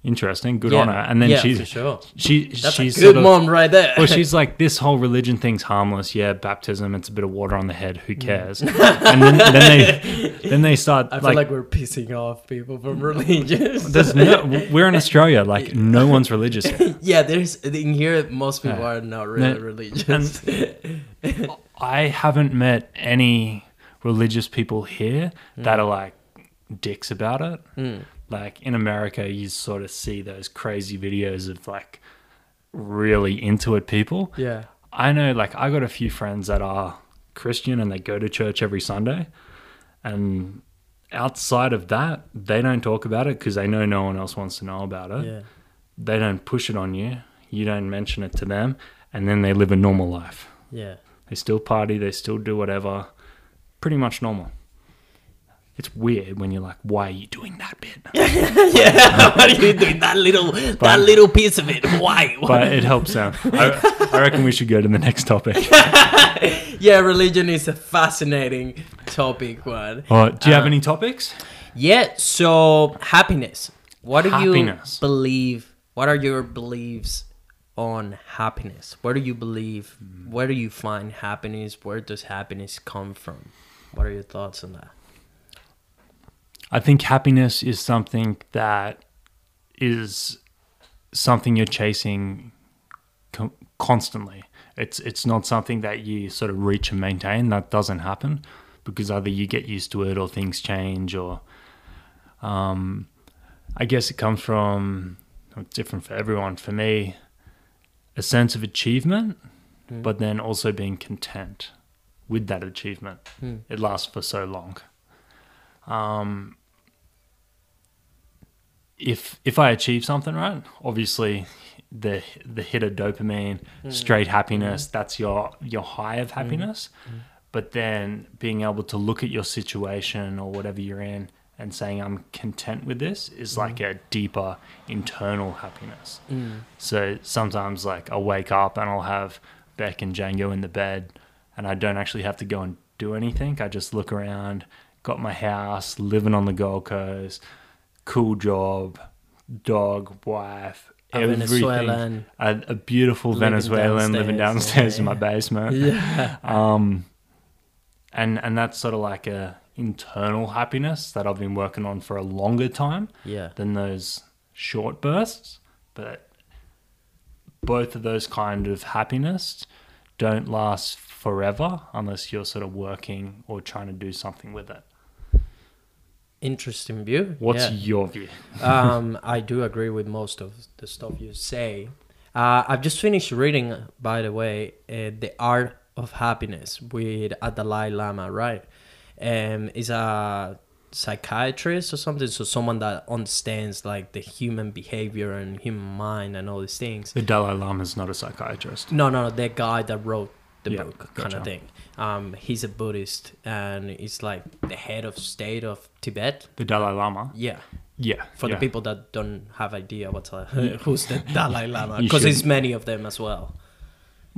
B: interesting good
A: yeah.
B: on her and then
A: yeah,
B: she's
A: for sure.
B: she
A: That's
B: she's
A: a good
B: sort of,
A: mom right there.
B: well, she's like, this whole religion thing's harmless. Yeah, baptism, it's a bit of water on the head. Who
A: Mm.
B: cares? and then, then they then they start
A: I feel
B: like,
A: like, we're pissing off people from religious.
B: there's no, we're in Australia. Like no one's religious here.
A: yeah, there's in here most people
B: Yeah.
A: are not really
B: No,
A: religious.
B: I haven't met any religious people here
A: Mm.
B: that are like dicks about it. Like in America, you sort of see those crazy videos of like really into it people.
A: yeah.
B: I know, like, I got a few friends that are Christian and they go to church every Sunday. And outside of that, they don't talk about it because they know no one else wants to know about it.
A: Yeah.
B: They don't push it on you. You don't mention it to them. And then they live a normal life.
A: Yeah.
B: They still party, they still do whatever. Pretty much normal. It's weird when you're like, why are you doing that bit?
A: yeah. what are you doing? That little that little piece of it. Why?
B: But it helps out. I, I reckon we should go to the next topic.
A: yeah, religion is a fascinating topic one.
B: Right, do you have
A: Uh,
B: any topics?
A: Yeah. So happiness. What do
B: Happiness.
A: you believe? What are your beliefs on happiness? Where do you believe? Where do you find happiness? Where does happiness come from? What are your thoughts on that?
B: I think happiness is something that is something you're chasing co- constantly. It's it's not something that you sort of reach and maintain. That doesn't happen because either you get used to it or things change or um, I guess it comes from it's different for everyone. For me, a sense of achievement,
A: Mm.
B: but then also being content with that achievement.
A: Mm.
B: It lasts for so long. Um, if if I achieve something right, obviously the the hit of dopamine, straight happiness, that's your your high of happiness. But then being able to look at your situation or whatever you're in and saying I'm content with this is like a deeper internal happiness.
A: Mm.
B: So sometimes like I'll wake up and I'll have Beck and Django in the bed and I don't actually have to go and do anything. I just look around, got my house, living on the Gold Coast, cool job, dog, wife,
A: A
B: everything.
A: Venezuelan.
B: A, a beautiful
A: Living
B: Venezuelan living
A: downstairs,
B: downstairs in my basement.
A: Yeah.
B: Um, and and that's sort of like a internal happiness that I've been working on for a longer time
A: Yeah.
B: than those short bursts. But both of those kind of happiness don't last forever unless you're sort of working or trying to do something with it.
A: Interesting view.
B: What's
A: Yeah.
B: your view?
A: um, I do agree with most of the stuff you say. Uh, I've just finished reading, by the way, uh, The Art of Happiness with a Dalai Lama, right? Um, is a psychiatrist or something, so someone that understands like the human behavior and human mind and all these things.
B: The Dalai Lama is not a psychiatrist.
A: No, no, the guy that wrote the
B: Yeah,
A: book, kind
B: gotcha.
A: of thing. Um, he's a Buddhist and he's like the head of state of Tibet.
B: The Dalai Lama?
A: Yeah.
B: Yeah.
A: For
B: yeah.
A: the people that don't have idea what's a, who's the Dalai Lama, because there's many of them as well.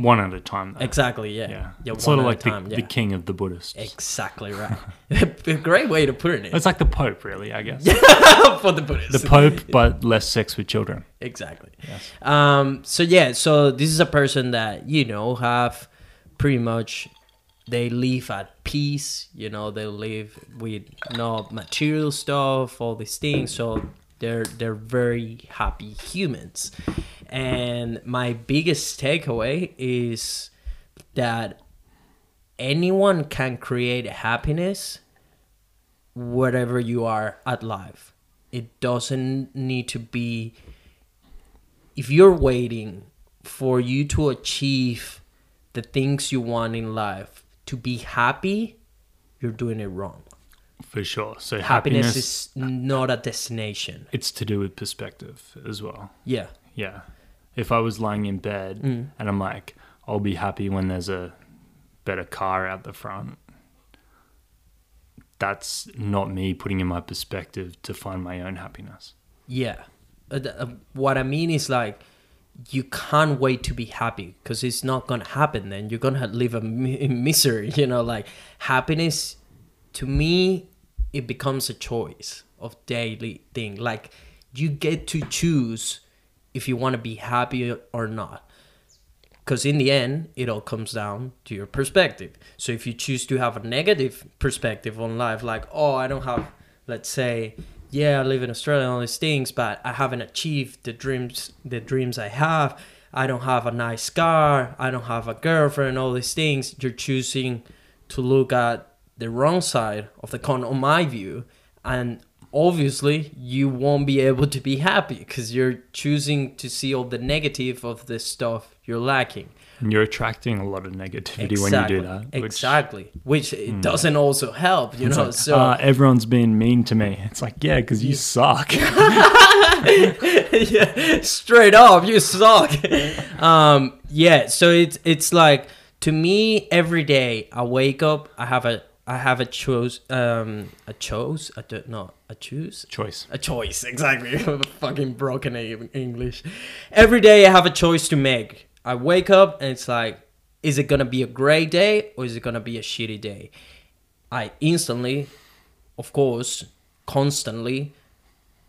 B: One at a time, though.
A: Exactly, yeah,
B: Yeah.
A: yeah,
B: It's sort
A: one
B: of
A: at
B: like
A: a
B: the,
A: time,
B: the king of the Buddhists.
A: Exactly right. a great way to put it.
B: It's like the Pope, really, I guess.
A: for the Buddhists.
B: The Pope, but less sex with children.
A: exactly.
B: Yes.
A: Um. So yeah. So this is a person that you know have pretty much they live at peace. You know they live with no material stuff, all these things. So they're they're very happy humans. And my biggest takeaway is that anyone can create happiness wherever you are at life. It doesn't need to be if you're waiting for you to achieve the things you want in life to be happy, you're doing it wrong.
B: For sure. So
A: Happiness,
B: happiness,
A: is not a destination.
B: it's to do with perspective as well.
A: Yeah.
B: Yeah. If I was lying in bed
A: Mm.
B: and I'm like, I'll be happy when there's a better car out the front, that's not me putting in my perspective to find my own happiness.
A: Yeah. Uh, uh, what I mean is like you can't wait to be happy because it's not gonna happen. Then you're gonna live a mi- in misery. You know, like happiness. To me, it becomes a choice of daily thing. Like you get to choose if you want to be happy or not. Because in the end, it all comes down to your perspective. So if you choose to have a negative perspective on life, like, oh, I don't have, let's say, yeah, I live in Australia and all these things, but I haven't achieved the dreams, the dreams I have. I don't have a nice car. I don't have a girlfriend. All these things. You're choosing to look at the wrong side of the coin, on my view, and obviously you won't be able to be happy because you're choosing to see all the negative of the stuff you're lacking.
B: And you're attracting a lot of negativity when you do that. which-
A: exactly. Which it doesn't also help, you
B: it's
A: know.
B: like,
A: so
B: "Ah, everyone's being mean to me. It's like, yeah, because you suck.
A: yeah, straight up, you suck. um, yeah, so it's it's like to me every day I wake up, I have a I have a choose um a choose I don't know a choose
B: Choice.
A: a choice exactly fucking broken English. Every day I have a choice to make. I wake up and it's like, is it gonna be a great day or is it gonna be a shitty day? I instantly, of course, constantly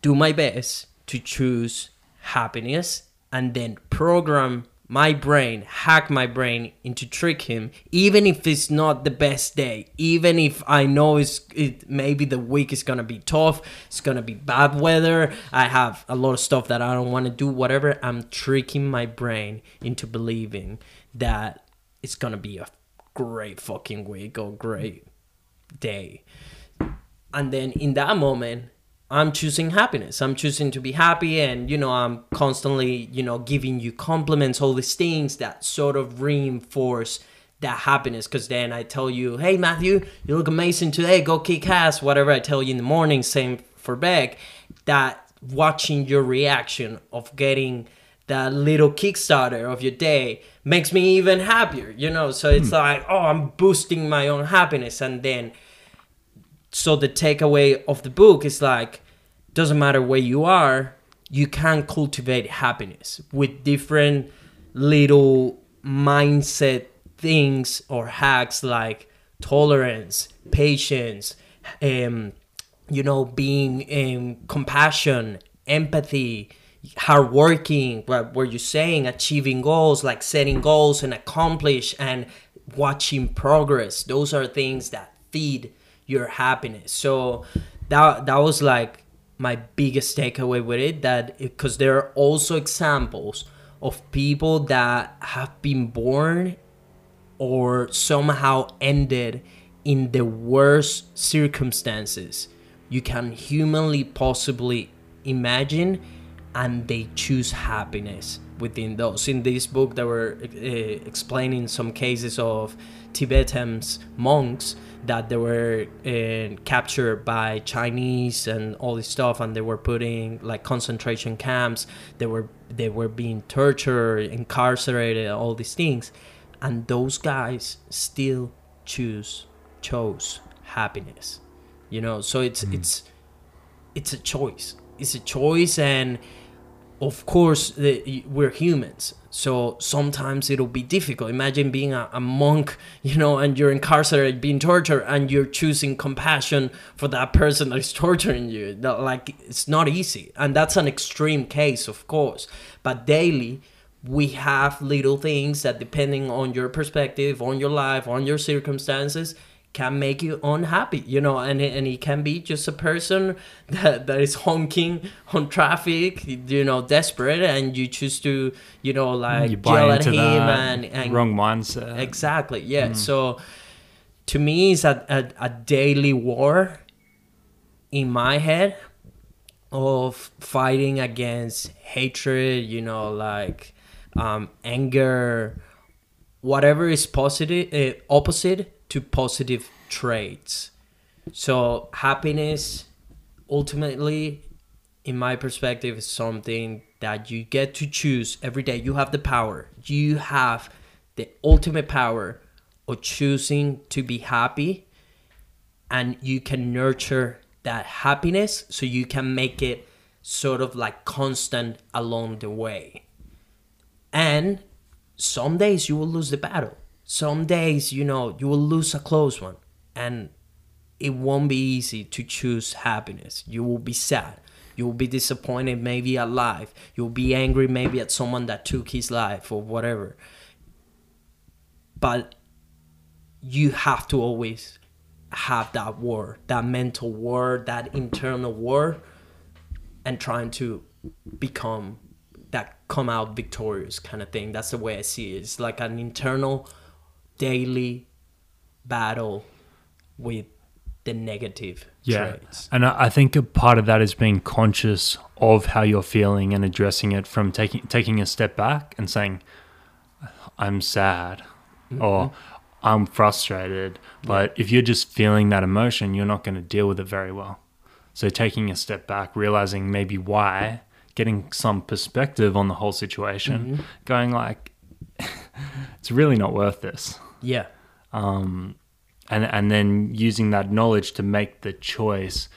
A: do my best to choose happiness and then program my brain, hack my brain into trick him, even if it's not the best day, even if I know it's it maybe the week is gonna be tough, it's gonna be bad weather, I have a lot of stuff that I don't wanna do, whatever, I'm tricking my brain into believing that it's gonna be a great fucking week or great day. And then in that moment, I'm choosing happiness. I'm choosing to be happy, and you know, I'm constantly, you know, giving you compliments, all these things that sort of reinforce that happiness. Because then I tell you, hey, Matthew, you look amazing today. Go kick ass. Whatever I tell you in the morning, same for Beck. That watching your reaction of getting that little kickstarter of your day makes me even happier, you know. So it's hmm. like, oh, I'm boosting my own happiness, and then so the takeaway of the book is like doesn't matter where you are you can cultivate happiness with different little mindset things or hacks like tolerance patience um, you know being um, compassion empathy hard working what were you saying achieving goals like setting goals and accomplish and watching progress. Those are things that feed your happiness. So that that was like my biggest takeaway with it that because there are also examples of people that have been born or somehow ended in the worst circumstances you can humanly possibly imagine and they choose happiness within those in this book they were uh, explaining some cases of tibetan monks that they were uh, captured by Chinese and all this stuff, and they were putting like concentration camps. They were they were being tortured, incarcerated, all these things, and those guys still choose chose happiness. You know, so it's mm. it's it's a choice. It's a choice, and of course the, we're humans so sometimes it'll be difficult. Imagine being a, a, monk you know and you're incarcerated being tortured and you're choosing compassion for that person that is torturing you. Like it's not easy and that's an extreme case of course. But daily we have little things that depending on your perspective on your life on your circumstances can make you unhappy, you know, and and he can be just a person that, that is honking on traffic, you know, desperate, and you choose to, you know, like you yell at him and, and
B: wrong mindset.
A: Exactly, yeah. Mm. So to me, it's a, a, a daily war in my head of fighting against hatred, you know, like um, anger, whatever is positive, uh, opposite to positive traits. So happiness ultimately in my perspective is something that you get to choose every day. You have the power. You have the ultimate power of choosing to be happy and you can nurture that happiness so you can make it sort of like constant along the way. And some days you will lose the battle some days, you know, you will lose a close one and it won't be easy to choose happiness. You will be sad. You will be disappointed maybe at life. You'll be angry maybe at someone that took his life or whatever. But you have to always have that war, that mental war, that internal war, and trying to become that come out victorious kind of thing. That's the way I see it. It's like an internal daily battle with the negative yeah. traits.
B: And I think a part of that is being conscious of how you're feeling and addressing it from taking taking a step back and saying, I'm sad mm-hmm. or I'm frustrated. But yeah. if you're just feeling that emotion, you're not going to deal with it very well. So taking a step back, realizing maybe why, getting some perspective on the whole situation, mm-hmm. going like, it's really not worth this.
A: Yeah.
B: Um, and and then using that knowledge to make the choice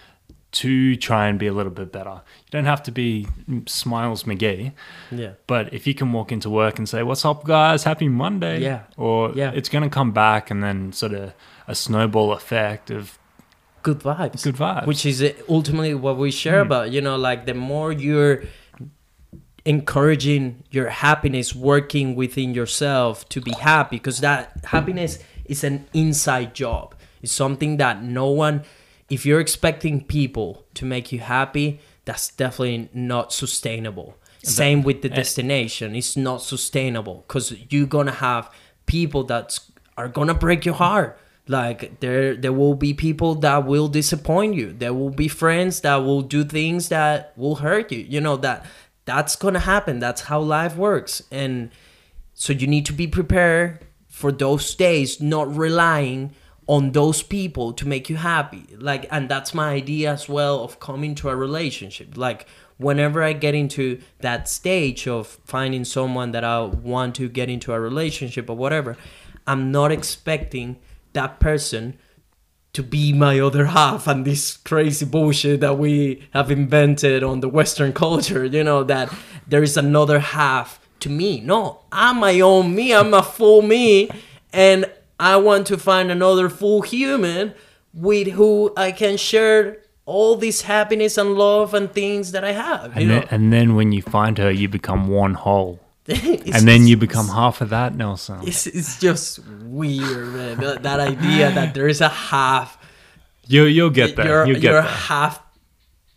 B: to try and be a little bit better. You don't have to be Smiles McGee.
A: Yeah.
B: But if you can walk into work and say, "What's up, guys? Happy Monday."
A: Yeah.
B: Or
A: yeah.
B: it's going to come back, and then sort of a snowball effect of
A: good vibes
B: Good vibes.
A: which is ultimately what we share
B: Hmm.
A: about you know like the more you're encouraging your happiness working within yourself to be happy because that happiness is an inside job. It's something that no one if you're expecting people to make you happy that's definitely not sustainable. Same with the eh destination it's not sustainable because you're gonna have people that are gonna break your heart. Like there there will be people that will disappoint you. There will be friends that will do things that will hurt you you know that that's gonna happen. That's how life works. And so you need to be prepared for those days not relying on those people to make you happy. Like and that's my idea as well of coming to a relationship. Like whenever i get into that stage of finding someone that i want to get into a relationship or whatever i'm not expecting that person to be my other half and this crazy bullshit that we have invented on the western culture you know that there is another half to me no i'm my own me i'm a full me and i want to find another full human with who i can share all this happiness and love and things that i have you
B: and,
A: know
B: then, and then when you find her, you become one whole. And then you become half of that, Nelson.
A: it's, it's just weird man that, that idea that there is a half
B: You, you'll get there.
A: your
B: You'll get
A: your
B: there.
A: half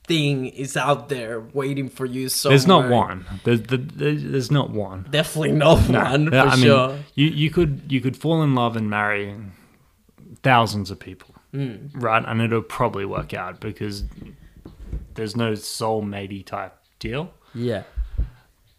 A: thing is out there waiting for you So
B: There's not one. There's, there's, there's not one.
A: Definitely not one for
B: I mean,
A: sure.
B: you, you could you could fall in love and marry thousands of people,
A: Mm.
B: right? And it'll probably work out because there's no soul matey type deal.
A: Yeah.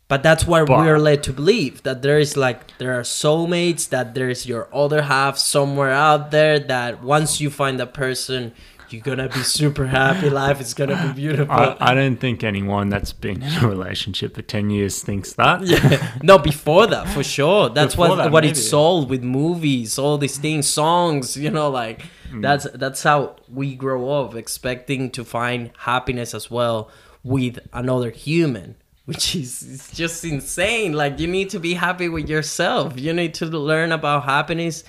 A: But that's what
B: But-
A: we're led to believe that there is like there are soulmates, that there's your other half somewhere out there. That once you find that person, you're gonna be super happy. Life is gonna be beautiful.
B: I, I don't think anyone that's been in a relationship for ten years thinks that.
A: yeah. No, before that, for sure. That's
B: Before
A: what
B: that,
A: what
B: maybe.
A: it's sold with movies, all these things, songs. You know, like
B: Mm.
A: that's that's how we grow up, expecting to find happiness as well with another human, which is just insane. Like you need to be happy with yourself. You need to learn about happiness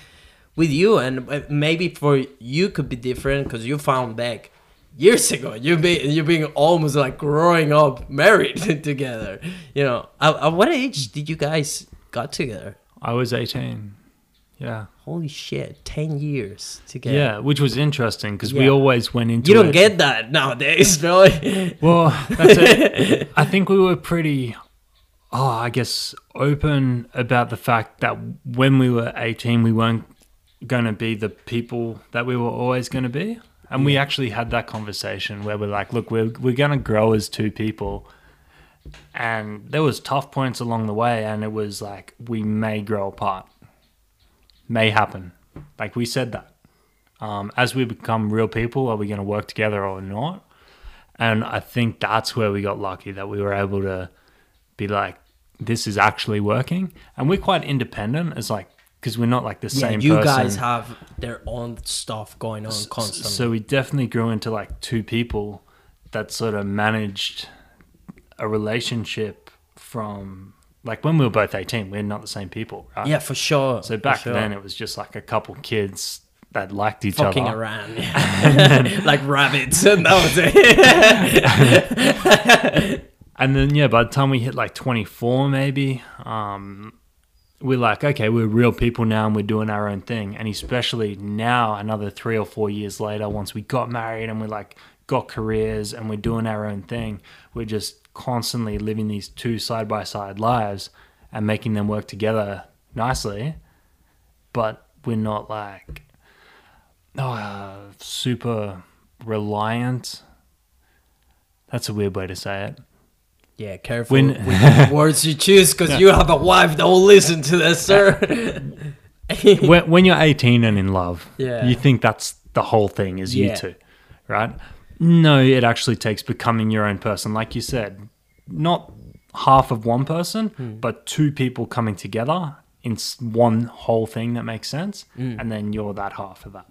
A: with you, and uh, maybe for you could be different because you found Beck years ago. You've been you've been almost like growing up married together. You know, at, at what age did you guys got together?
B: I was eighteen. Yeah.
A: Holy shit, ten years together.
B: Yeah, which was interesting because we always went into
A: You don't
B: it-
A: get that nowadays, really.
B: Well, that's it. I think we were pretty, oh, I guess, open about the fact that when we were 18, we weren't going to be the people that we were always going to be. And we actually had that conversation where we're like, look, we're, we're going to grow as two people. And there was tough points along the way. And it was like, we may grow apart. May happen. Like we said that. Um, as we become real people, are we going to work together or not? And I think that's where we got lucky that we were able to be like, this is actually working. And we're quite independent. It's like, because we're not like the
A: Yeah,
B: same
A: you
B: person.
A: guys have their own stuff going on constantly.
B: So we definitely grew into like two people that sort of managed a relationship from like when we were both 18, we're not the same people, right?
A: yeah, for sure.
B: So back
A: sure.
B: then it was just like a couple kids that liked each other.
A: fucking
B: other.
A: around like rabbits, and that was it.
B: And then yeah, by the time we hit like 24 maybe, um, we're like, okay, we're real people now and we're doing our own thing. And especially now, another three or four years later, once we got married and we're like got careers and we're doing our own thing, we're just constantly living these two side by side lives and making them work together nicely. But we're not like oh, super reliant. That's a weird way to say it.
A: Yeah, careful
B: When-
A: with words you choose because you have a wife that will listen to this, sir.
B: when, when you're 18 and in love,
A: Yeah.
B: you think that's the whole thing is
A: Yeah.
B: you two, right? No, it actually takes becoming your own person. Like you said, not half of one person,
A: Hmm.
B: but two people coming together in one whole thing that makes sense.
A: Hmm.
B: And then you're that half of that.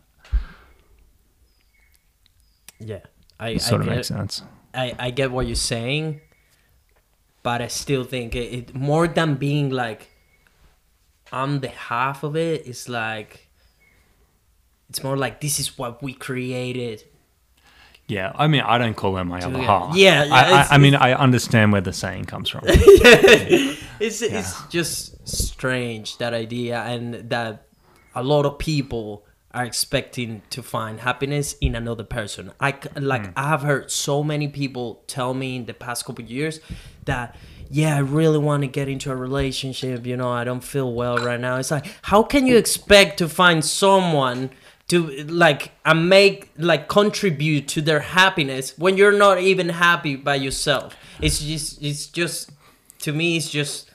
A: yeah, I, I
B: Sort of
A: get,
B: makes sense.
A: I, I get what you're saying, but I still think it, it more than being like I'm the half of it. It's like it's more like this is what we created
B: Yeah, I mean, I don't call her my other
A: Yeah.
B: half.
A: Yeah, yeah,
B: I, I, I mean, I understand where the saying comes from.
A: it's it's just strange that idea and that a lot of people are expecting to find happiness in another person i like
B: Hmm.
A: i have heard so many people tell me in the past couple of years that yeah i really want to get into a relationship you know i don't feel well right now it's like how can you expect to find someone to like and make like contribute to their happiness when you're not even happy by yourself it's just it's just to me it's just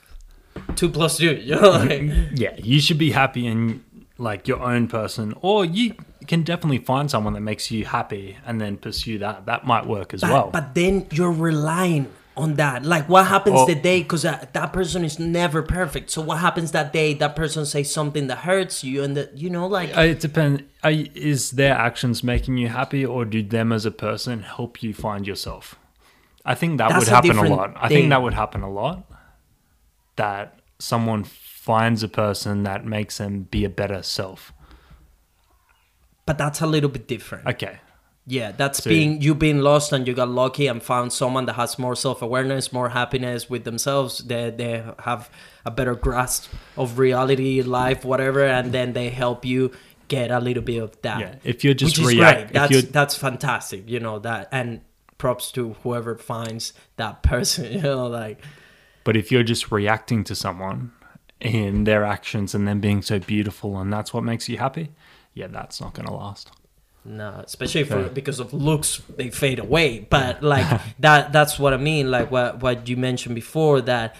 A: two plus two you know like,
B: yeah, you should be happy in like your own person, or you can definitely find someone that makes you happy and then pursue that. That might work as
A: but,
B: well.
A: but then you're relying on that like what happens
B: Well-
A: the day because that, that person is never perfect so what happens that day that person says something that hurts you and that you know like
B: Uh, it depends. Is their actions making you happy, or do them as a person help you find yourself? I think that
A: That's
B: would happen a
A: different
B: lot. I
A: thing.
B: think that would happen a lot. That someone finds a person that makes them be a better self.
A: but that's a little bit different
B: Okay.
A: Yeah, that's
B: So-
A: being you being lost and you got lucky and found someone that has more self awareness, more happiness with themselves. They they have a better grasp of reality, life, whatever, and then they help you get a little bit of that.
B: Yeah. If you're just
A: which
B: react,
A: great. That's that's fantastic. You know that, and props to whoever finds that person. You know, like
B: But if you're just reacting to someone in their actions and them being so beautiful and that's what makes you happy, yeah, that's not going to last.
A: No, especially for because of looks, they fade away. But like that—that's what I mean. Like what what you mentioned before that.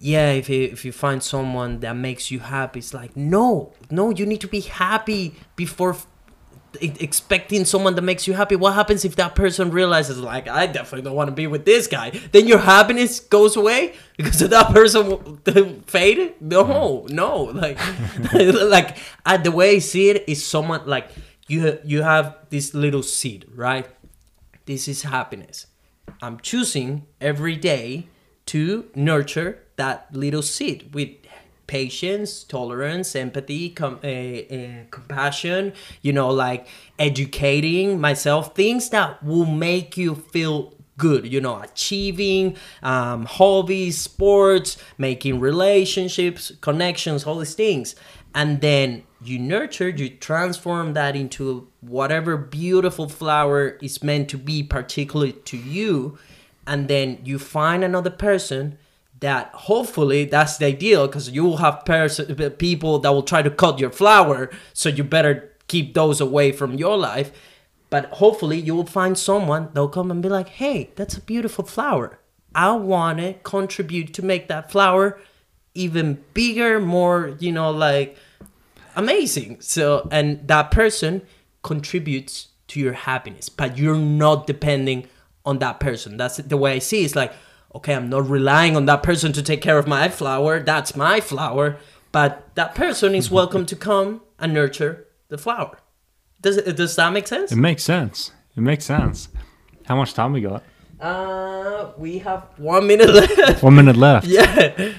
A: Yeah, if you, if you find someone that makes you happy, it's like no, no, you need to be happy before expecting someone that makes you happy. What happens if that person realizes like I definitely don't want to be with this guy? Then your happiness goes away because of that person faded. No, no, like like uh, the way I see it is someone like you you have this little seed, right? This is happiness. I'm choosing every day to nurture that little seed with patience, tolerance, empathy, com- uh, uh, compassion, you know, like educating myself, things that will make you feel good, you know, achieving um, hobbies, sports, making relationships, connections, all these things. And then you nurture, you transform that into whatever beautiful flower is meant to be, particularly to you. And then you find another person that hopefully that's the ideal because you will have person people that will try to cut your flower. So you better keep those away from your life. But hopefully you will find someone that'll come and be like hey that's a beautiful flower. I want to contribute to make that flower even bigger more you know like amazing so and that person contributes to your happiness but you're not depending on that person that's the way i see it. it's like okay i'm not relying on that person to take care of my flower that's my flower but that person is welcome to come and nurture the flower does it does that make sense
B: It makes sense. It makes sense. How much time we got?
A: uh we have one minute left
B: One minute left.
A: yeah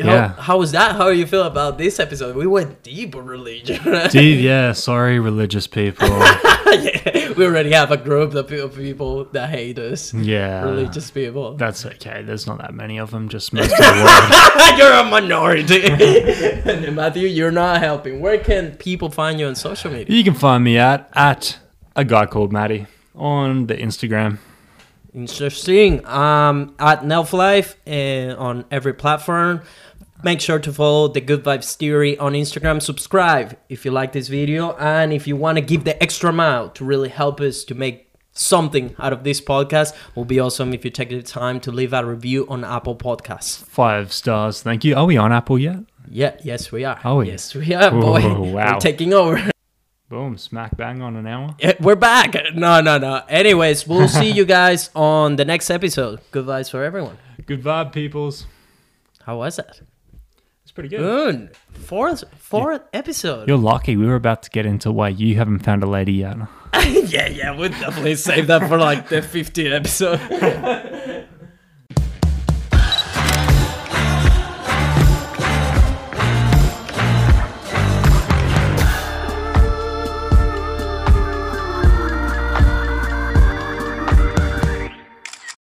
A: how,
B: Yeah.
A: how was that how do you feel about this episode we went deep on religion
B: Dude, yeah, sorry, religious people.
A: yeah, we already have a group of pe- people that hate us.
B: Yeah.
A: Religious people.
B: That's okay. There's not that many of them, just most of the world.
A: you're a minority. Matthew, you're not helping. Where can people find you on social media?
B: You can find me at at a guy called Matty on the Instagram.
A: Interesting. Um, at Nelf Life uh, on every platform. Make sure to follow the Good Vibes Theory on Instagram. Subscribe if you like this video, and if you want to give the extra mile to really help us to make something out of this podcast, will be awesome if you take the time to leave a review on Apple Podcasts.
B: Five stars. Thank you. Are we on Apple yet?
A: Yeah, yes, we are.
B: Oh?
A: Yes, we are, boy.
B: Wow.
A: We're taking over.
B: Boom. Smack bang on an hour.
A: Yeah, We're back. No, no, no. Anyways, we'll see you guys on the next episode. Good vibes for everyone.
B: Good vibe, peoples.
A: How was that?
B: It's pretty good.
A: Good. Fourth, fourth episode.
B: You're lucky. We were about to get into why you haven't found a lady yet.
A: yeah, yeah. We'll definitely save that for like the 15th episode.